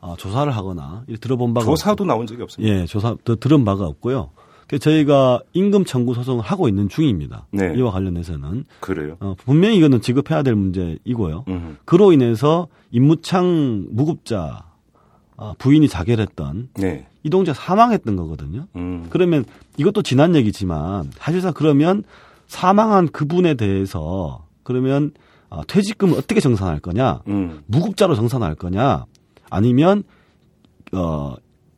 어, 조사를 하거나 들어본 바가 조사도 나온 적이 없- 없습니다. 예, 조사 더 들은 바가 없고요. 그래서 저희가 임금 청구 소송을 하고 있는 중입니다. 네. 이와 관련해서는 그래요. 어, 분명히 이거는 지급해야 될 문제이고요. 음. 그로 인해서 임무창 무급자 어, 부인이 자결했던 네. 이동자 사망했던 거거든요. 음. 그러면 이것도 지난 얘기지만 사실상 그러면 사망한 그분에 대해서 그러면 어, 퇴직금을 어떻게 정산할 거냐, 음. 무급자로 정산할 거냐, 아니면 어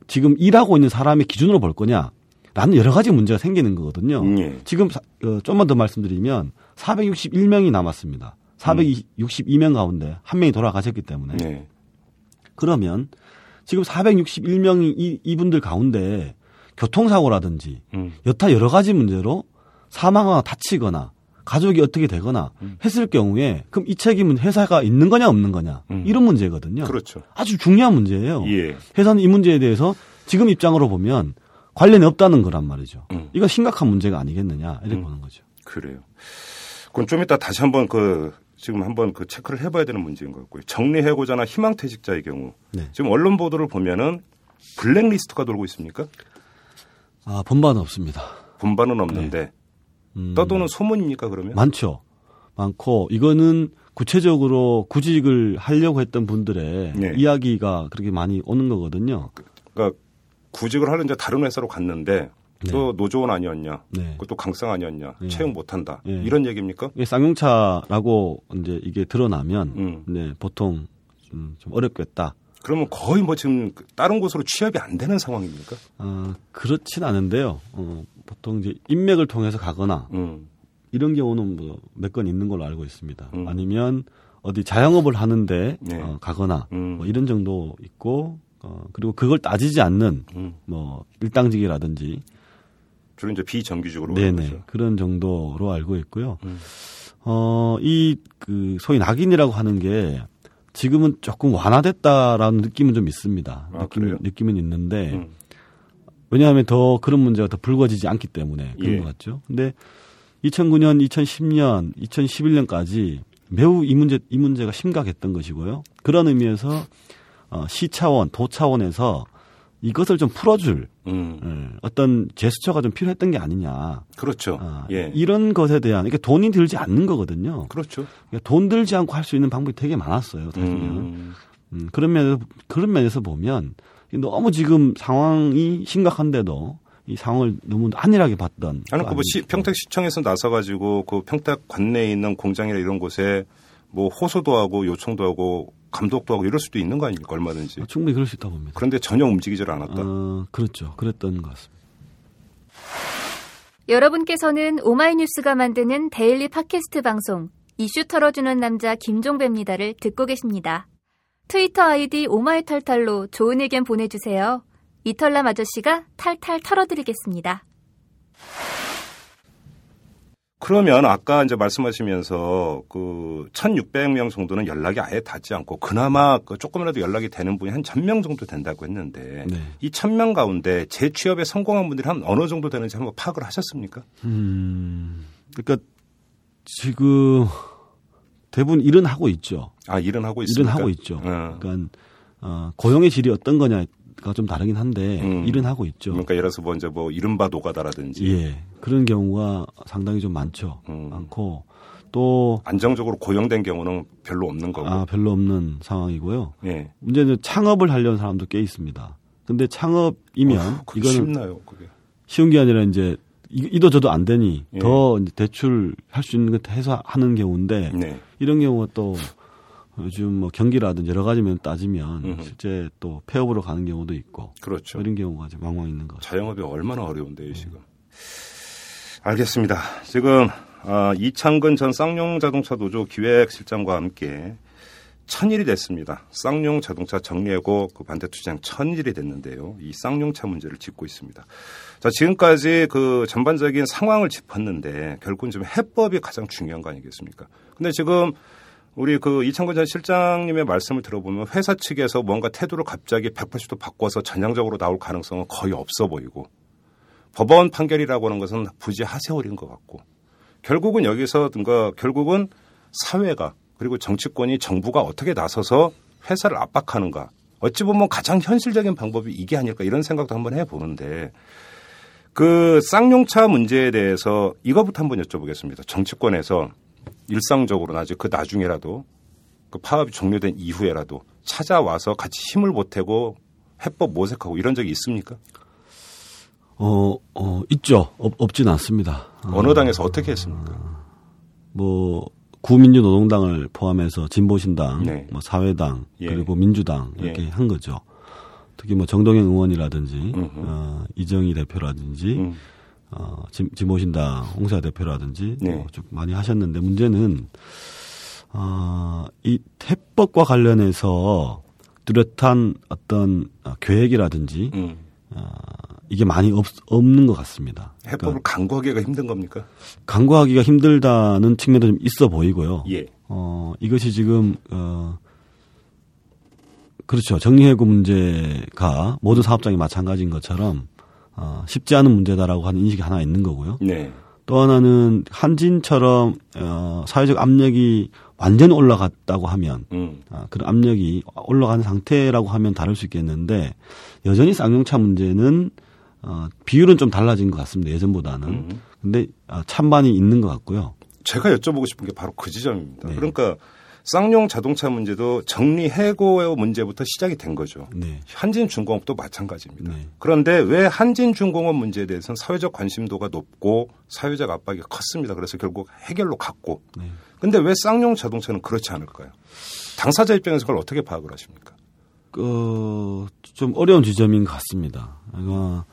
지금 일하고 있는 사람의 기준으로 볼 거냐, 라는 여러 가지 문제가 생기는 거거든요. 음, 예. 지금 사- 어, 좀만 더 말씀드리면 461명이 남았습니다. 462명 가운데 한 명이 돌아가셨기 때문에 네. 그러면 지금 461명이 이, 이분들 가운데 교통사고라든지 음. 여타 여러 가지 문제로 사망하거나 다치거나 가족이 어떻게 되거나 했을 경우에 그럼 이 책임은 회사가 있는 거냐 없는 거냐 음. 이런 문제거든요. 그렇죠. 아주 중요한 문제예요. 예. 회사는 이 문제에 대해서 지금 입장으로 보면 관련이 없다는 거란 말이죠. 음. 이거 심각한 문제가 아니겠느냐 이렇게 보는 거죠. 그래요. 그럼 좀 이따 다시 한번 그 지금 한번 그 체크를 해봐야 되는 문제인 것 같고요. 정리해고자나 희망퇴직자의 경우 네. 지금 언론 보도를 보면은 블랙리스트가 돌고 있습니까? 아 본반은 없습니다. 본반은 없는데 네. 음, 떠도는 소문입니까 그러면? 많죠. 많고 이거는 구체적으로 구직을 하려고 했던 분들의 네. 이야기가 그렇게 많이 오는 거거든요. 그러니까 구직을 하려 이제 다른 회사로 갔는데 또 노조원 아니었냐, 네. 그것도 강성 아니었냐, 네. 채용 못한다 네. 이런 얘기입니까? 이게 쌍용차라고 이제 이게 드러나면 음. 네, 보통 좀, 좀 어렵겠다. 그러면 거의 뭐 지금 다른 곳으로 취업이 안 되는 상황입니까? 아, 그렇진 않은데요. 어, 보통 이제 인맥을 통해서 가거나 음. 이런 경우는 뭐 몇 건 있는 걸로 알고 있습니다. 음. 아니면 어디 자영업을 하는데 네. 어, 가거나 음. 뭐 이런 정도 있고 어, 그리고 그걸 따지지 않는 음. 뭐 일당직이라든지 주로 이제 비정규직으로 네네. 그런 정도로 알고 있고요. 음. 어 이 그 소위 낙인이라고 하는 게 지금은 조금 완화됐다라는 느낌은 좀 있습니다. 아, 느낌 그래요? 느낌은 있는데 음. 왜냐하면 더 그런 문제가 더 불거지지 않기 때문에 그런 예. 것 같죠. 근데 2009년, 2010년, 2011년까지 매우 이 문제 이 문제가 심각했던 것이고요. 그런 의미에서 어, 시 차원, 도 차원에서 이것을 좀 풀어줄 음. 예, 어떤 제스처가 좀 필요했던 게 아니냐. 그렇죠. 아, 예. 이런 것에 대한 이게 돈이 들지 않는 거거든요. 그렇죠. 그러니까 돈 들지 않고 할 수 있는 방법이 되게 많았어요. 사실은. 음. 음, 그런 면에서 그런 면에서 보면 너무 지금 상황이 심각한데도 이 상황을 너무 안일하게 봤던. 아니 거 그뭐? 평택시청에서 나서 가지고 그 평택 관내에 있는 공장이나 이런 곳에 뭐 호소도 하고 요청도 하고 감독도 하고 이럴 수도 있는 거 아닙니까 얼마든지. 어, 충분히 그럴 수 있다고 봅니다. 그런데 전혀 움직이질 않았다. 어, 그렇죠. 그랬던 것 같습니다. 여러분께서는 오마이뉴스가 만드는 데일리 팟캐스트 방송 이슈 털어주는 남자 김종배입니다를 듣고 계십니다. 트위터 아이디 오마이털털로 좋은 의견 보내주세요. 이털남 아저씨가 탈탈 털어드리겠습니다. 그러면 아까 이제 말씀하시면서 그 1,600명 정도는 연락이 아예 닿지 않고 그나마 그 조금이라도 연락이 되는 분이 한 1,000명 정도 된다고 했는데 네. 이 1,000명 가운데 재취업에 성공한 분들이 한 어느 정도 되는지 한번 파악을 하셨습니까? 음, 그러니까 지금 대부분 일은 하고 있죠. 아, 일은 하고 있습니까? 일은 하고 있죠. 어. 그러니까 어, 고용의 질이 어떤 거냐 가좀 다르긴 한데 음. 일은 하고 있죠. 그러니까 예를 들어서 뭐 이제 뭐 이른바 노가다라든지 예, 그런 경우가 상당히 좀 많죠. 음. 많고 또 안정적으로 고용된 경우는 별로 없는 거고. 아, 별로 없는 상황이고요. 예. 문제는 창업을 하려는 사람도 꽤 있습니다. 근데 창업이면 어, 그게 이거는 쉽나요, 그게? 쉬운 게 아니라 이제 이- 이도 저도 안 되니 예. 더 이제 대출 할 수 있는 것 해서 하는 경우인데 네. 이런 경우가 또 요즘 뭐 경기라든지 여러 가지 면 따지면 음흠. 실제 또 폐업으로 가는 경우도 있고 그렇죠. 이런 경우가 이제 왕왕 있는 거죠. 자영업이 얼마나 어려운데요, 지금. 알겠습니다. 지금 아, 이창근 전 쌍용 자동차 노조 기획실장과 함께 천일이 됐습니다. 쌍용 자동차 정리해고 그 반대 투쟁 천일이 됐는데요. 이 쌍용차 문제를 짚고 있습니다. 자, 지금까지 그 전반적인 상황을 짚었는데 결국은 지금 해법이 가장 중요한 거 아니겠습니까? 근데 지금 우리 그 이창근 전 실장님의 말씀을 들어보면 회사 측에서 뭔가 태도를 갑자기 180도 바꿔서 전향적으로 나올 가능성은 거의 없어 보이고 법원 판결이라고 하는 것은 부지 하세월인 것 같고 결국은 여기서 뭔가 결국은 사회가 그리고 정치권이 정부가 어떻게 나서서 회사를 압박하는가 어찌 보면 가장 현실적인 방법이 이게 아닐까 이런 생각도 한번 해보는데 그 쌍용차 문제에 대해서 이거부터 한번 여쭤보겠습니다. 정치권에서 일상적으로 아직 그 나중에라도 그 파업이 종료된 이후에라도 찾아와서 같이 힘을 보태고 해법 모색하고 이런 적이 있습니까? 어, 어, 있죠. 없, 없진 않습니다. 어느 당에서 어떻게 했습니까? 뭐 구민주 노동당을 포함해서 진보신당, 네. 뭐 사회당 예. 그리고 민주당 이렇게 예. 한 거죠. 특히 뭐 정동영 의원이라든지 음흠. 어, 이정희 대표라든지 음. 어, 진, 진보신당 홍사 대표라든지 네. 뭐좀 많이 하셨는데 문제는 어, 이 해법과 관련해서 뚜렷한 어떤 어, 계획이라든지 음. 어, 이게 많이 없, 없는 것 같습니다. 해법을 강구하기가 힘든 겁니까? 강구하기가 힘들다는 측면도 좀 있어 보이고요. 예. 어, 이것이 지금, 어, 그렇죠. 정리해고 문제가 모든 사업장이 마찬가지인 것처럼, 어, 쉽지 않은 문제다라고 하는 인식이 하나 있는 거고요. 네. 또 하나는 한진처럼, 어, 사회적 압력이 완전히 올라갔다고 하면, 음. 아, 그런 압력이 올라간 상태라고 하면 다를 수 있겠는데, 여전히 쌍용차 문제는, 어, 비율은 좀 달라진 것 같습니다. 예전보다는. 음. 근데, 아, 찬반이 있는 것 같고요. 제가 여쭤보고 싶은 게 바로 그 지점입니다. 네. 그러니까 쌍용 자동차 문제도 정리 해고 문제부터 시작이 된 거죠. 네. 한진중공업도 마찬가지입니다. 네. 그런데 왜 한진중공업 문제에 대해서는 사회적 관심도가 높고 사회적 압박이 컸습니다. 그래서 결국 해결로 갔고. 네. 근데 왜 쌍용 자동차는 그렇지 않을까요? 당사자 입장에서 그걸 어떻게 파악을 하십니까? 그, 좀 어려운 지점인 것 같습니다. 그러니까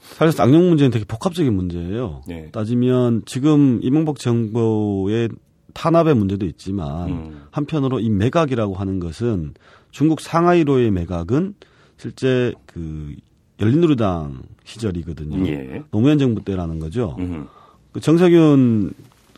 사실 쌍용 문제는 되게 복합적인 문제예요. 예. 따지면 지금 이명박 정부의 탄압의 문제도 있지만 음. 한편으로 이 매각이라고 하는 것은 중국 상하이로의 매각은 실제 그 열린우리당 시절이거든요. 예. 노무현 정부 때라는 거죠. 음. 그 정세균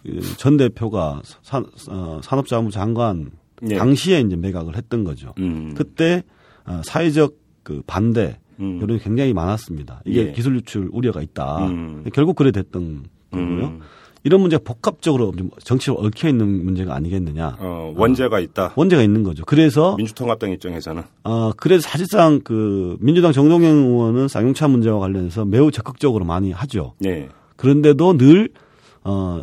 그전 대표가 산, 어, 산업자원부 장관 예. 당시에 이제 매각을 했던 거죠. 음. 그때 어, 사회적 그 반대 음. 여론이 굉장히 많았습니다. 이게 예. 기술 유출 우려가 있다. 음. 결국 그래 됐던 거고요. 음. 이런 문제가 복합적으로 좀 정치로 얽혀 있는 문제가 아니겠느냐. 어, 원죄가 있다. 원죄가 있는 거죠. 그래서 민주통합당 입장에서는 어 그래서 사실상 그 민주당 정동영 의원은 쌍용차 문제와 관련해서 매우 적극적으로 많이 하죠. 예. 그런데도 늘 어,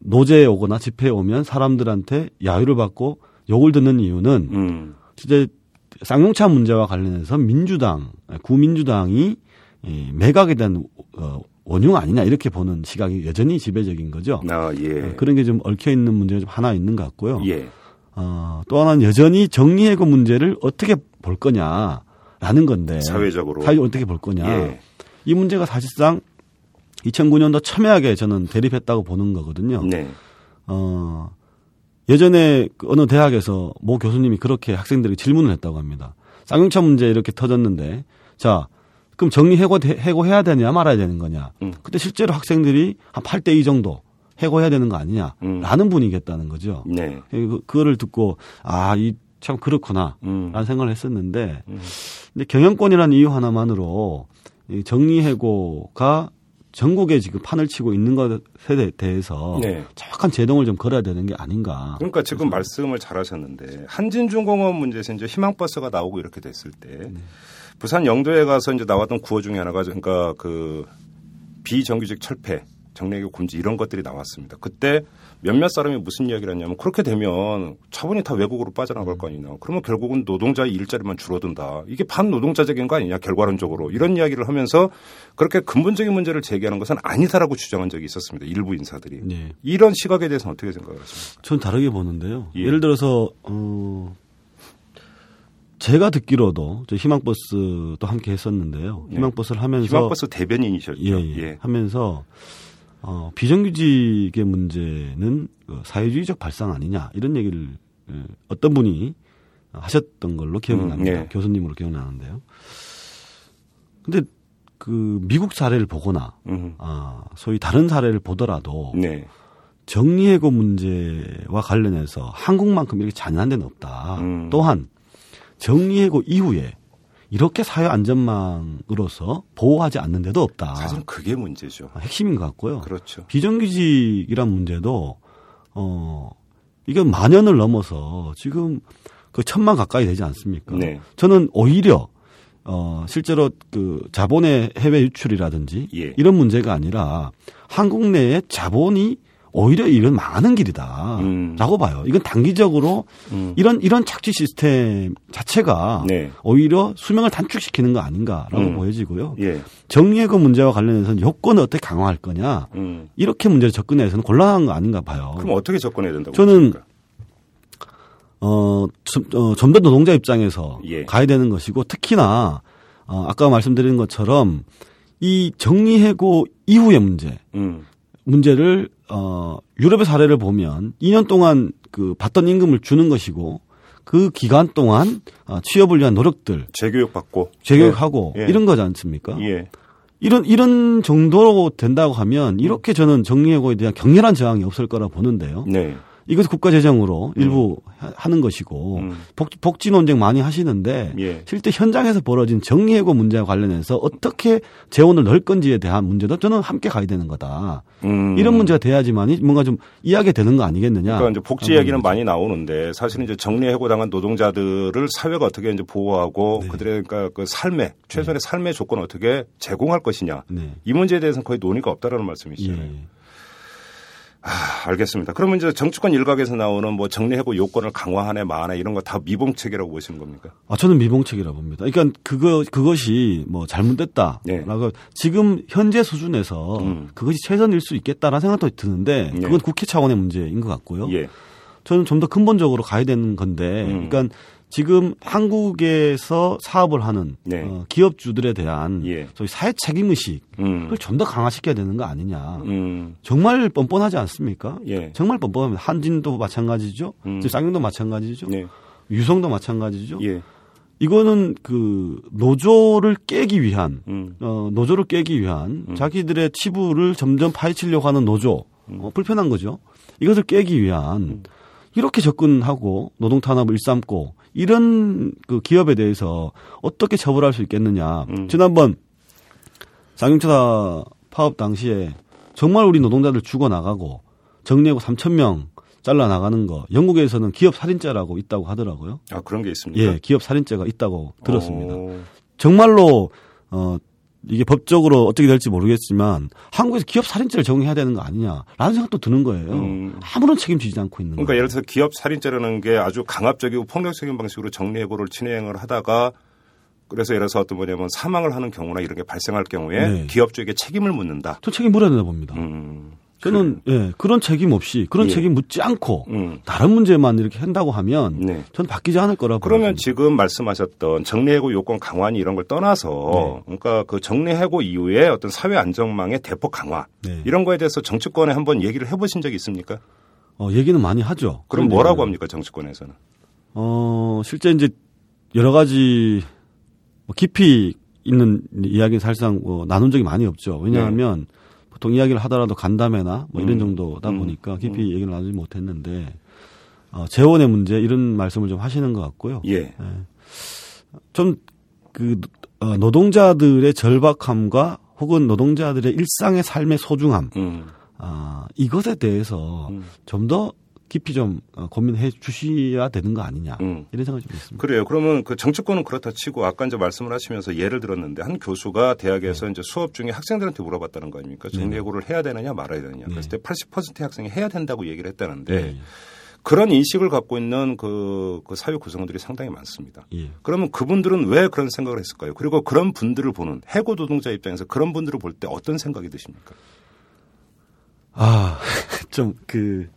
노제에 오거나 집회에 오면 사람들한테 야유를 받고 욕을 듣는 이유는 음. 진짜 쌍용차 문제와 관련해서 민주당, 구민주당이 이 매각에 대한 어, 원흉 아니냐 이렇게 보는 시각이 여전히 지배적인 거죠. 아, 예. 어, 그런 게 좀 얽혀 있는 문제가 좀 하나 있는 것 같고요. 예. 어, 또 하나는 여전히 정리해고 문제를 어떻게 볼 거냐라는 건데 사회적으로. 사회 어떻게 볼 거냐 예. 이 문제가 사실상 2009년도 첨예하게 저는 대립했다고 보는 거거든요. 네. 어, 예전에 그 어느 대학에서 모 교수님이 그렇게 학생들에게 질문을 했다고 합니다. 쌍용차 문제 이렇게 터졌는데, 자, 그럼 정리 해고, 해고해야 되냐 말아야 되는 거냐. 음. 그때 실제로 학생들이 한 8대 2 정도 해고해야 되는 거 아니냐. 음. 라는 분위기였다는 거죠. 네. 그, 그거를 듣고, 아, 이 참 그렇구나. 음. 라는 생각을 했었는데, 음. 근데 경영권이라는 이유 하나만으로 이 정리해고가 전국에 지금 판을 치고 있는 것에 대해서 네. 정확한 제동을 좀 걸어야 되는 게 아닌가. 그러니까 지금 말씀을 잘하셨는데 한진중공업 문제에서 이제 희망버스가 나오고 이렇게 됐을 때 네. 부산 영도에 가서 이제 나왔던 구호 중에 하나가 그러니까 그 비정규직 철폐, 정례교 금지 이런 것들이 나왔습니다. 그때 몇몇 사람이 무슨 이야기를 했냐면 그렇게 되면 차분히 다 외국으로 빠져나갈 거 아니냐. 그러면 결국은 노동자의 일자리만 줄어든다. 이게 반노동자적인 거 아니냐 결과론적으로 이런 이야기를 하면서 그렇게 근본적인 문제를 제기하는 것은 아니다라고 주장한 적이 있었습니다. 일부 인사들이. 네. 이런 시각에 대해서는 어떻게 생각하십니까? 전 다르게 보는데요. 예. 예. 를 들어서 어 제가 듣기로도 저 희망버스도 함께 했었는데요. 네. 희망버스를 하면서 희망버스 대변인이셨죠. 예, 예. 하면서 어, 비정규직의 문제는 그 사회주의적 발상 아니냐 이런 얘기를 예, 어떤 분이 하셨던 걸로 기억이 음, 납니다. 예. 교수님으로 기억나는데요. 근데 그 미국 사례를 보거나 음. 아, 소위 다른 사례를 보더라도 네. 정리해고 문제와 관련해서 한국만큼 이렇게 잔인한 데는 없다. 음. 또한 정리해고 이후에 이렇게 사회 안전망으로서 보호하지 않는 데도 없다. 사실은 그게 문제죠. 아, 핵심인 것 같고요. 그렇죠. 비정규직이란 문제도 어 이게 만연을 넘어서 지금 그 천만 가까이 되지 않습니까? 네. 저는 오히려 어 실제로 그 자본의 해외 유출이라든지 예. 이런 문제가 아니라 한국 내에 자본이 오히려 이런 망하는 길이다라고 음. 봐요. 이건 단기적으로 음. 이런 이런 착취 시스템 자체가 네. 오히려 수명을 단축시키는 거 아닌가라고 음. 보여지고요. 예. 정리해고 문제와 관련해서는 여건을 어떻게 강화할 거냐 음. 이렇게 문제를 접근해서는 곤란한 거 아닌가 봐요. 그럼 어떻게 접근해야 된다고 저는 보십니까? 어, 좀, 어, 좀더 노동자 입장에서 예. 가야 되는 것이고 특히나 어, 아까 말씀드린 것처럼 이 정리해고 이후의 문제 음. 문제를 어, 유럽의 사례를 보면 2년 동안 그 받던 임금을 주는 것이고 그 기간 동안 어, 취업을 위한 노력들 재교육 받고 재교육하고 예. 이런 거지 않습니까? 예. 이런 이런 정도로 된다고 하면 이렇게 저는 정리해고에 대한 격렬한 저항이 없을 거라 보는데요. 네. 이것은 국가 재정으로 일부 하- 하는 것이고 음. 복, 복지 논쟁 많이 하시는데 예. 실제 현장에서 벌어진 정리해고 문제와 관련해서 어떻게 재원을 넣을 건지에 대한 문제도 저는 함께 가야 되는 거다. 음. 이런 문제가 돼야지만이 뭔가 좀 이해하게 되는 거 아니겠느냐. 그러니까 이제 복지 거죠. 많이 나오는데 사실은 이제 정리해고 당한 노동자들을 사회가 어떻게 이제 보호하고 네. 그들의 그러니까 그 삶의 최선의 삶의 조건을 어떻게 제공할 것이냐 네. 이 문제에 대해서는 거의 논의가 없다라는 말씀이시죠. 예. 아, 알겠습니다. 그러면 이제 정치권 일각에서 나오는 뭐 정리해고 요건을 강화하네 마하네 이런 거 다 미봉책이라고 보시는 겁니까? 아, 저는 미봉책이라고 봅니다. 그러니까 그거 그것이 뭐 잘못됐다라고 네. 지금 현재 수준에서 음. 그것이 최선일 수 있겠다라는 생각도 드는데 네. 그건 국회 차원의 문제인 것 같고요. 예. 저는 좀 더 근본적으로 가야 되는 건데, 음. 그러니까 지금 한국에서 사업을 하는 네. 어, 기업주들에 대한 예. 소위 사회 책임 의식을 음. 좀더 강화시켜야 되는 거 아니냐. 음. 정말 뻔뻔하지 않습니까? 예. 정말 뻔뻔합니다. 한진도 마찬가지죠. 음. 지금 쌍용도 마찬가지죠. 네. 유성도 마찬가지죠. 예. 이거는 그 노조를 깨기 위한 음. 어, 노조를 깨기 위한 자기들의 치부를 점점 파헤치려고 하는 노조 음. 어, 불편한 거죠. 이것을 깨기 위한 이렇게 접근하고 노동 탄압을 일삼고 이런 그 기업에 대해서 어떻게 처벌할 수 있겠느냐. 음. 지난번 장윤차 파업 당시에 정말 우리 노동자들 죽어 나가고 정리하고 3천 명 잘라 나가는 거 영국에서는 기업 살인죄라고 있다고 하더라고요. 아 그런 게 있습니까? 예, 기업 살인죄가 있다고 들었습니다. 어, 정말로 어 이게 법적으로 어떻게 될지 모르겠지만 한국에서 기업 살인죄를 적용해야 되는 거 아니냐라는 생각도 드는 거예요. 음. 아무런 책임지지 않고 있는 그러니까 거예요. 예를 들어서 기업 살인죄라는 게 아주 강압적이고 폭력적인 방식으로 정리해고를 진행을 하다가 그래서 예를 들어서 어떤 뭐냐면 사망을 하는 경우나 이런 게 발생할 경우에 네. 기업 쪽에 책임을 묻는다. 저 책임 물어야 된다 봅니다. 음, 저는 예, 그런 책임 없이 그런 예. 책임 묻지 않고 음. 다른 문제만 이렇게 한다고 하면 네. 저는 바뀌지 않을 거라고 그러면 보거든요. 지금 말씀하셨던 정리해고 요건 강화니 이런 걸 떠나서 네. 그러니까 그 정리해고 이후에 어떤 사회 안정망의 대폭 강화 네. 이런 거에 대해서 정치권에 한번 얘기를 해보신 적이 있습니까? 어, 얘기는 많이 하죠. 그럼 뭐라고. 합니까 정치권에서는? 어, 실제 이제 여러 가지 뭐 깊이 있는 이야기는 사실상 뭐 나눈 적이 많이 없죠. 왜냐하면 보통 이야기를 하더라도 간담회나 뭐 이런 음. 정도다 음. 보니까 깊이 얘기를 나누지 못했는데 어, 재원의 문제 이런 말씀을 좀 하시는 것 같고요. 예. 좀그 노동자들의 절박함과 혹은 노동자들의 일상의 삶의 소중함 음. 아, 이것에 대해서 음. 좀더 깊이 좀 어, 고민해 주셔야 되는 거 아니냐 음. 이런 생각이 좀 있습니다. 그래요. 그러면 그 정치권은 그렇다 치고 아까 이제 말씀을 하시면서 예를 들었는데 한 교수가 대학에서 네. 이제 수업 중에 학생들한테 물어봤다는 거 아닙니까? 정리해고를 해야 되느냐 말아야 되느냐. 네. 그랬을 때 80%의 학생이 해야 된다고 얘기를 했다는데 예, 그런 인식을 갖고 있는 그, 그 사회 구성원들이 상당히 많습니다. 예. 그러면 그분들은 왜 그런 생각을 했을까요? 그리고 그런 분들을 보는 해고 노동자 입장에서 그런 분들을 볼 때 어떤 생각이 드십니까? 아, 좀 그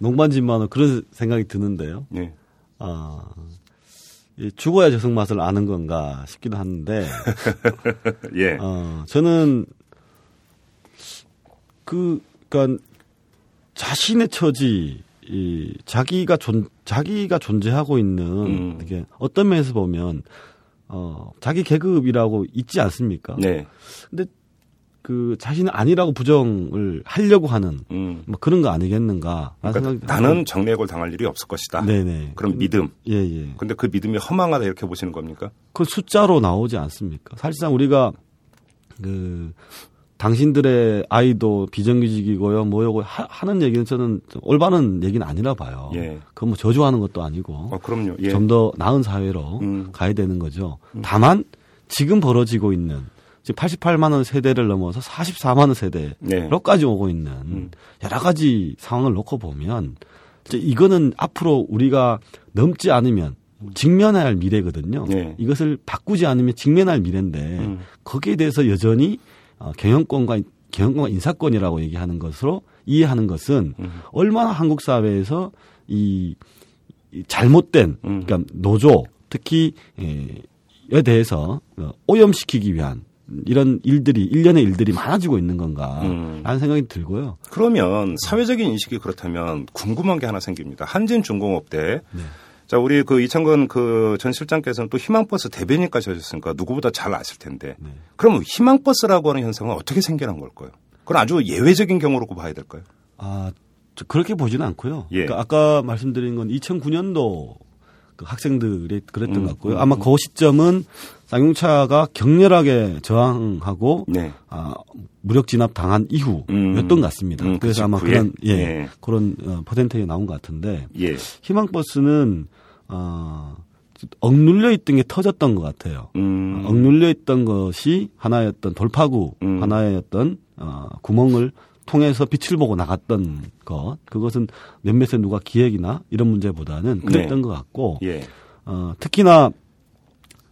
농반진만은 그런 생각이 드는데요. 예. 아, 이 죽어야 저승 맛을 아는 건가 싶기도 하는데, 예. 어, 저는 그, 그니까 자신의 처지, 이 자기가 존 자기가 존재하고 있는 음. 이게 어떤 면에서 보면 어 자기 계급이라고 있지 않습니까? 네. 근데 그 자신은 아니라고 부정을 하려고 하는 음. 뭐 그런 거 아니겠는가? 라는 그러니까 나는 정리해고를 당할 일이 없을 것이다. 네네 그런 믿음. 예 예. 근데 그 믿음이 허망하다 이렇게 보시는 겁니까? 그 숫자로 나오지 않습니까? 사실상 우리가 그 당신들의 아이도 비정규직이고요, 뭐요고 하, 는 얘기는 저는 좀 올바른 얘기는 아니라 봐요. 예. 그건 뭐 저주하는 것도 아니고 어, 그럼요. 예. 좀더 나은 사회로 음. 가야 되는 거죠. 다만 지금 벌어지고 있는 지금 88만 원 세대를 넘어서 44만 원 세대로까지 오고 있는 네. 음. 여러 가지 상황을 놓고 보면 이제 이거는 앞으로 우리가 넘지 않으면 직면해야 할 미래거든요. 네. 이것을 바꾸지 않으면 직면할 미래인데 음. 거기에 대해서 여전히 어, 경영권과 경영권과 인사권이라고 얘기하는 것으로 이해하는 것은 음. 얼마나 한국 사회에서 이, 이 잘못된 음. 그러니까 노조 특히 에 대해서 어, 오염시키기 위한 이런 일들이 일련의 일들이 많아지고 있는 건가라는 음. 생각이 들고요. 그러면 사회적인 인식이 그렇다면 궁금한 게 하나 생깁니다. 한진 중공업 때 네. 자, 우리 그 이창건 그 전 실장께서는 또 희망버스 대변인까지 하셨으니까 누구보다 잘 아실 텐데. 네. 그럼 희망버스라고 하는 현상은 어떻게 생겨난 걸까요? 그건 아주 예외적인 경우로 봐야 될까요? 아, 저 그렇게 보지는 않고요. 예. 그러니까 아까 말씀드린 건 2009년도 그 학생들이 그랬던 음, 것 같고요. 음, 아마 음. 그 시점은 쌍용차가 격렬하게 저항하고 네. 아, 무력 진압 당한 이후였던 것 같습니다. 음, 그래서 아마 99에? 그런 예, 예. 그런 어, 퍼센테이지 나온 것 같은데 예. 희망버스는 어, 억눌려 있던 게 터졌던 것 같아요. 음. 억눌려 있던 것이 하나였던 돌파구, 음. 하나였던 어, 구멍을 통해서 빛을 보고 나갔던 것. 그것은 몇몇의 누가 기획이나 이런 문제보다는 그랬던 네. 것 같고, 예. 어, 특히나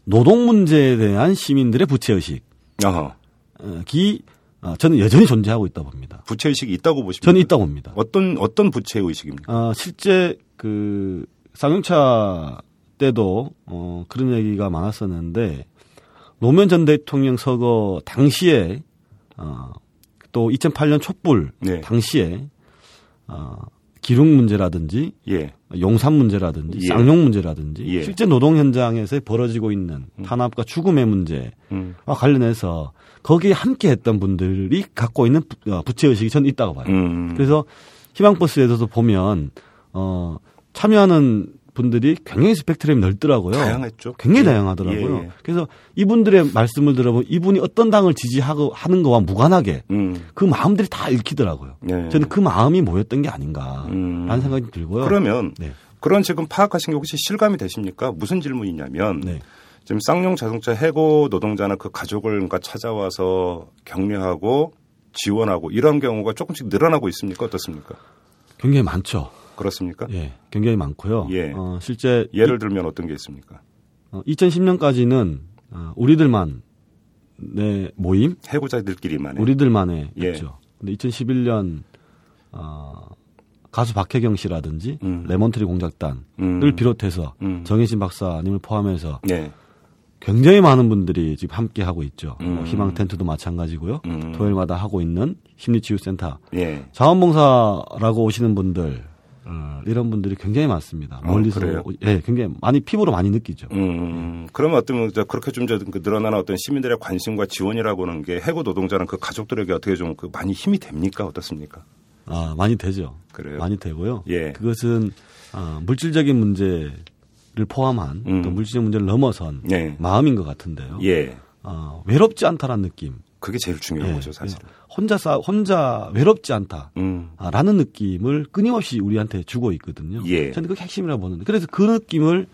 노동 문제에 대한 시민들의 부채 의식, 어허. 어, 기, 어, 저는 여전히 존재하고 있다 봅니다. 부채 의식이 있다고 보십니까? 저는 있다고 봅니다. 어떤, 어떤 부채 의식입니까? 어, 실제 그 쌍용차 때도 어, 그런 얘기가 많았었는데 노무현 전 대통령 서거 당시에 어, 또 2008년 촛불 네. 당시에 어, 기록 문제라든지 예. 용산 문제라든지 예. 쌍용 문제라든지 예. 실제 노동 현장에서 벌어지고 있는 탄압과 죽음의 문제와 음. 관련해서 거기에 함께 했던 분들이 갖고 있는 부- 어, 부채의식이 저는 있다고 봐요. 음. 그래서 희망버스에서도 보면 어 참여하는 분들이 굉장히 스펙트럼이 넓더라고요. 다양했죠. 굉장히 예. 다양하더라고요. 예, 예. 그래서 이분들의 말씀을 들어보면 이분이 어떤 당을 지지하고 하는 거와 무관하게 음. 그 마음들이 다 읽히더라고요. 예. 저는 그 마음이 뭐였던 게 아닌가라는 음. 생각이 들고요. 그러면 네. 그런 지금 파악하신 게 혹시 실감이 되십니까? 무슨 질문이냐면 네. 지금 쌍용 자동차 해고 노동자나 그 가족을 그러니까 찾아와서 격려하고 지원하고 이런 경우가 조금씩 늘어나고 있습니까? 어떻습니까? 굉장히 많죠. 그렇습니까? 예, 굉장히 많고요. 예. 어, 실제 예를 들면 어떤 게 있습니까? 어, 2010년까지는 어, 우리들만의 모임, 해고자들끼리만 해. 우리들만의 예. 있죠. 근데 2011년 어, 가수 박혜경 씨라든지 음. 레몬트리 공작단을 음. 비롯해서 음. 정혜진 박사님을 포함해서 네. 굉장히 많은 분들이 지금 함께 하고 있죠. 음. 뭐 희망 텐트도 마찬가지고요. 음. 토요일마다 하고 있는 심리치유센터 예. 자원봉사라고 오시는 분들 어, 이런 분들이 굉장히 많습니다. 어, 멀리서? 오- 예, 굉장히 많이 피부로 많이 느끼죠. 음, 그러면 어떤 저 그렇게 좀 저, 그 늘어나는 어떤 시민들의 관심과 지원이라고 하는 게 해고 노동자는 그 가족들에게 어떻게 좀 그 많이 힘이 됩니까? 어떻습니까? 아, 많이 되죠. 그래요? 많이 되고요. 예. 그것은 아, 물질적인 문제를 포함한 음. 또 물질적 문제를 넘어선 예. 마음인 것 같은데요. 예. 아, 외롭지 않다라는 느낌. 그게 제일 중요한 예, 거죠, 사실은. 혼자 싸 혼자 외롭지 않다. 음. 아, 라는 느낌을 끊임없이 우리한테 주고 있거든요. 예. 저는 그게 핵심이라고 보는데 그래서 그 느낌을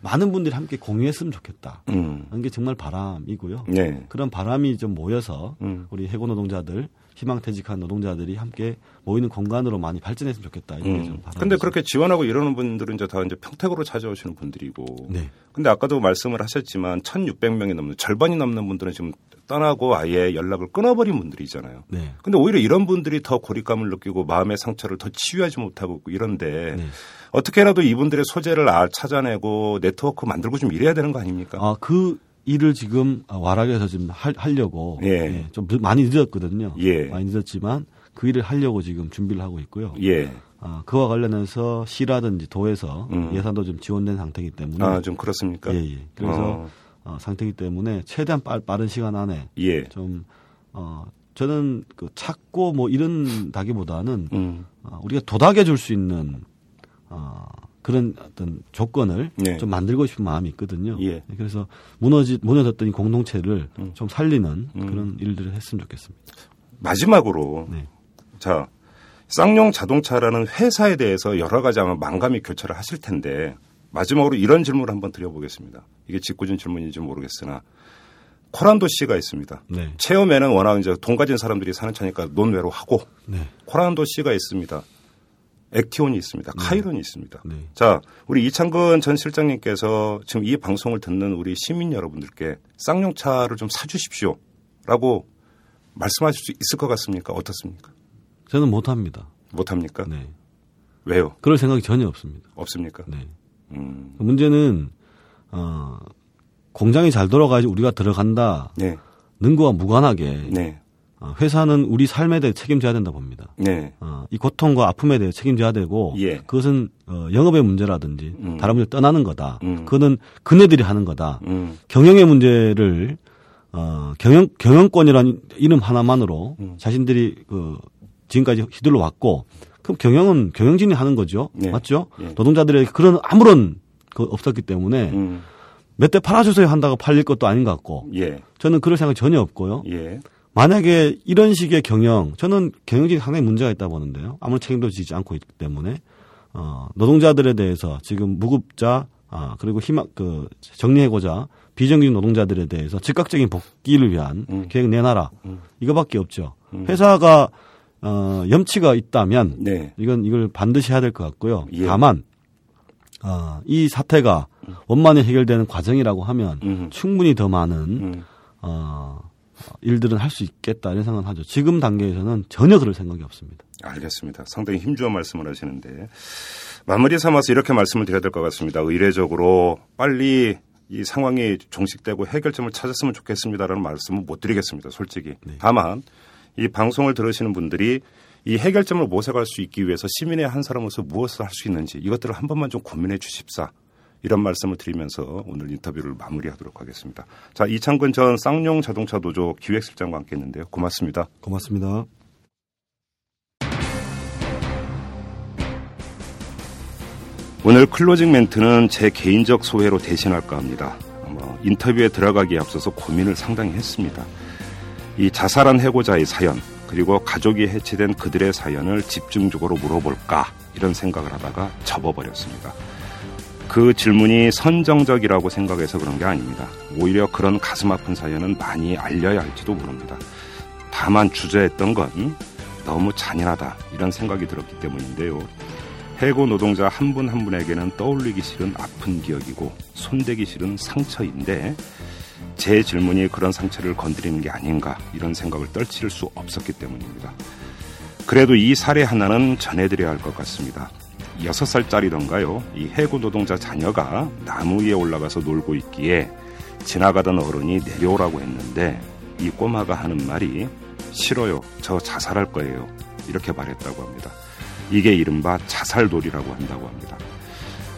많은 분들이 함께 공유했으면 좋겠다. 음. 하는 게 정말 바람이고요. 예. 그런 바람이 좀 모여서 음. 우리 해고 노동자들, 희망퇴직한 노동자들이 함께 모이는 공간으로 많이 발전했으면 좋겠다. 이게 좀 음. 바람. 근데 그렇게 지원하고 이러는 분들은 이제 다 이제 평택으로 찾아오시는 분들이고. 네. 근데 아까도 말씀을 하셨지만 1,600명이 넘는 절반이 넘는 분들은 지금 떠나고 아예 연락을 끊어버린 분들이잖아요. 네. 근데 오히려 이런 분들이 더 고립감을 느끼고 마음의 상처를 더 치유하지 못하고 이런데 네. 어떻게라도 이분들의 소재를 아- 찾아내고 네트워크 만들고 좀 이래야 되는 거 아닙니까? 아, 그 일을 지금 와락에서 지금 하, 하려고 예. 예, 좀 늦- 많이 늦었거든요. 예. 많이 늦었지만 그 일을 하려고 지금 준비를 하고 있고요. 예. 아, 그와 관련해서 시라든지 도에서 음. 예산도 좀 지원된 상태이기 때문에 아, 좀 그렇습니까? 예, 예. 그래서 어, 어, 상태이기 때문에 최대한 빠, 빠른 시간 안에 예. 좀 어, 저는 그 찾고 뭐 이런 다기보다는 음. 어, 우리가 도닥여 줄 수 있는 어, 그런 어떤 조건을 네. 좀 만들고 싶은 마음이 있거든요. 예. 그래서 무너지 무너졌던 이 공동체를 음. 좀 살리는 음. 그런 일들을 했으면 좋겠습니다. 마지막으로 네. 자 쌍용 자동차라는 회사에 대해서 여러 가지 아마 망감이 교차를 하실 텐데 마지막으로 이런 질문을 한번 드려보겠습니다. 이게 짓궂은 질문인지 모르겠으나 코란도 씨가 있습니다. 네. 체험에는 워낙 이제 돈 가진 사람들이 사는 차니까 논외로 하고 네. 코란도 씨가 있습니다. 액티온이 있습니다. 카이론이 있습니다. 네. 자, 우리 이창근 전 실장님께서 지금 이 방송을 듣는 우리 시민 여러분들께 쌍용차를 좀 사주십시오. 라고 말씀하실 수 있을 것 같습니까? 어떻습니까? 저는 못합니다. 못합니까? 네. 왜요? 그럴 생각이 전혀 없습니다. 없습니까? 네. 음, 문제는 어, 공장이 잘 돌아가야지 우리가 들어간다. 네, 는 거와 무관하게 네, 어, 회사는 우리 삶에 대해 책임져야 된다 봅니다. 네, 어, 이 고통과 아픔에 대해 책임져야 되고 예. 그것은 어, 영업의 문제라든지 음. 다른 문제 떠나는 거다. 음. 그거는 그네들이 하는 거다. 음, 경영의 문제를 어, 경영 경영권이라는 이름 하나만으로 음. 자신들이 그 지금까지 휘둘러 왔고 그럼 경영은 경영진이 하는 거죠. 네. 맞죠? 예. 노동자들에게 그런 아무런 그 없었기 때문에 음, 몇대 팔아주세요 한다고 팔릴 것도 아닌 것 같고 예, 저는 그럴 생각 이 전혀 없고요. 예, 만약에 이런 식의 경영, 저는 경영진이 상당히 문제가 있다 보는데요. 아무런 책임도 지지 않고 있기 때문에 어, 노동자들에 대해서 지금 무급자 아, 그리고 희망 그 정리해고자 비정규직 노동자들에 대해서 즉각적인 복귀를 위한 음. 계획 내놔라. 음. 이거밖에 없죠. 음. 회사가 어, 염치가 있다면 네, 이건 이걸 반드시 해야 될 것 같고요. 예. 다만 어, 이 사태가 원만히 해결되는 과정이라고 하면 음, 충분히 더 많은 음, 어, 일들은 할 수 있겠다 이런 생각을 하죠. 지금 단계에서는 전혀 그럴 생각이 없습니다. 알겠습니다. 상당히 힘주어 말씀을 하시는데 마무리 삼아서 이렇게 말씀을 드려야 될 것 같습니다. 의례적으로 빨리 이 상황이 종식되고 해결점을 찾았으면 좋겠습니다라는 말씀은 못 드리겠습니다. 솔직히. 다만 이 방송을 들으시는 분들이 이 해결점을 모색할 수 있기 위해서 시민의 한 사람으로서 무엇을 할 수 있는지 이것들을 한 번만 좀 고민해 주십사. 이런 말씀을 드리면서 오늘 인터뷰를 마무리하도록 하겠습니다. 자, 이창근 전 쌍용 자동차 노조 기획실장과 함께 했는데요. 고맙습니다. 고맙습니다. 오늘 클로징 멘트는 제 개인적 소회로 대신할까 합니다. 뭐 인터뷰에 들어가기에 앞서서 고민을 상당히 했습니다. 이 자살한 해고자의 사연 그리고 가족이 해체된 그들의 사연을 집중적으로 물어볼까 이런 생각을 하다가 접어버렸습니다. 그 질문이 선정적이라고 생각해서 그런 게 아닙니다. 오히려 그런 가슴 아픈 사연은 많이 알려야 할지도 모릅니다. 다만 주저했던 건 너무 잔인하다 이런 생각이 들었기 때문인데요. 해고 노동자 한 분한 한 분에게는 떠올리기 싫은 아픈 기억이고 손대기 싫은 상처인데 제 질문이 그런 상처를 건드리는 게 아닌가 이런 생각을 떨칠 수 없었기 때문입니다. 그래도 이 사례 하나는 전해드려야 할 것 같습니다. 6살짜리던가요. 이 해고 노동자 자녀가 나무 위에 올라가서 놀고 있기에 지나가던 어른이 내려오라고 했는데 이 꼬마가 하는 말이 싫어요. 저 자살할 거예요. 이렇게 말했다고 합니다. 이게 이른바 자살돌이라고 한다고 합니다.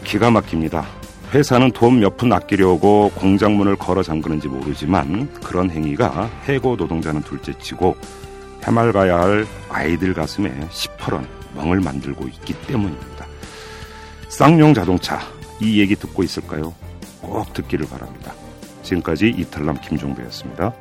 기가 막힙니다. 회사는 돈 몇 푼 아끼려고 공장문을 걸어 잠그는지 모르지만 그런 행위가 해고 노동자는 둘째치고 해맑아야 할 아이들 가슴에 시퍼런 멍을 만들고 있기 때문입니다. 쌍용 자동차 이 얘기 듣고 있을까요? 꼭 듣기를 바랍니다. 지금까지 이탈남 김종배였습니다.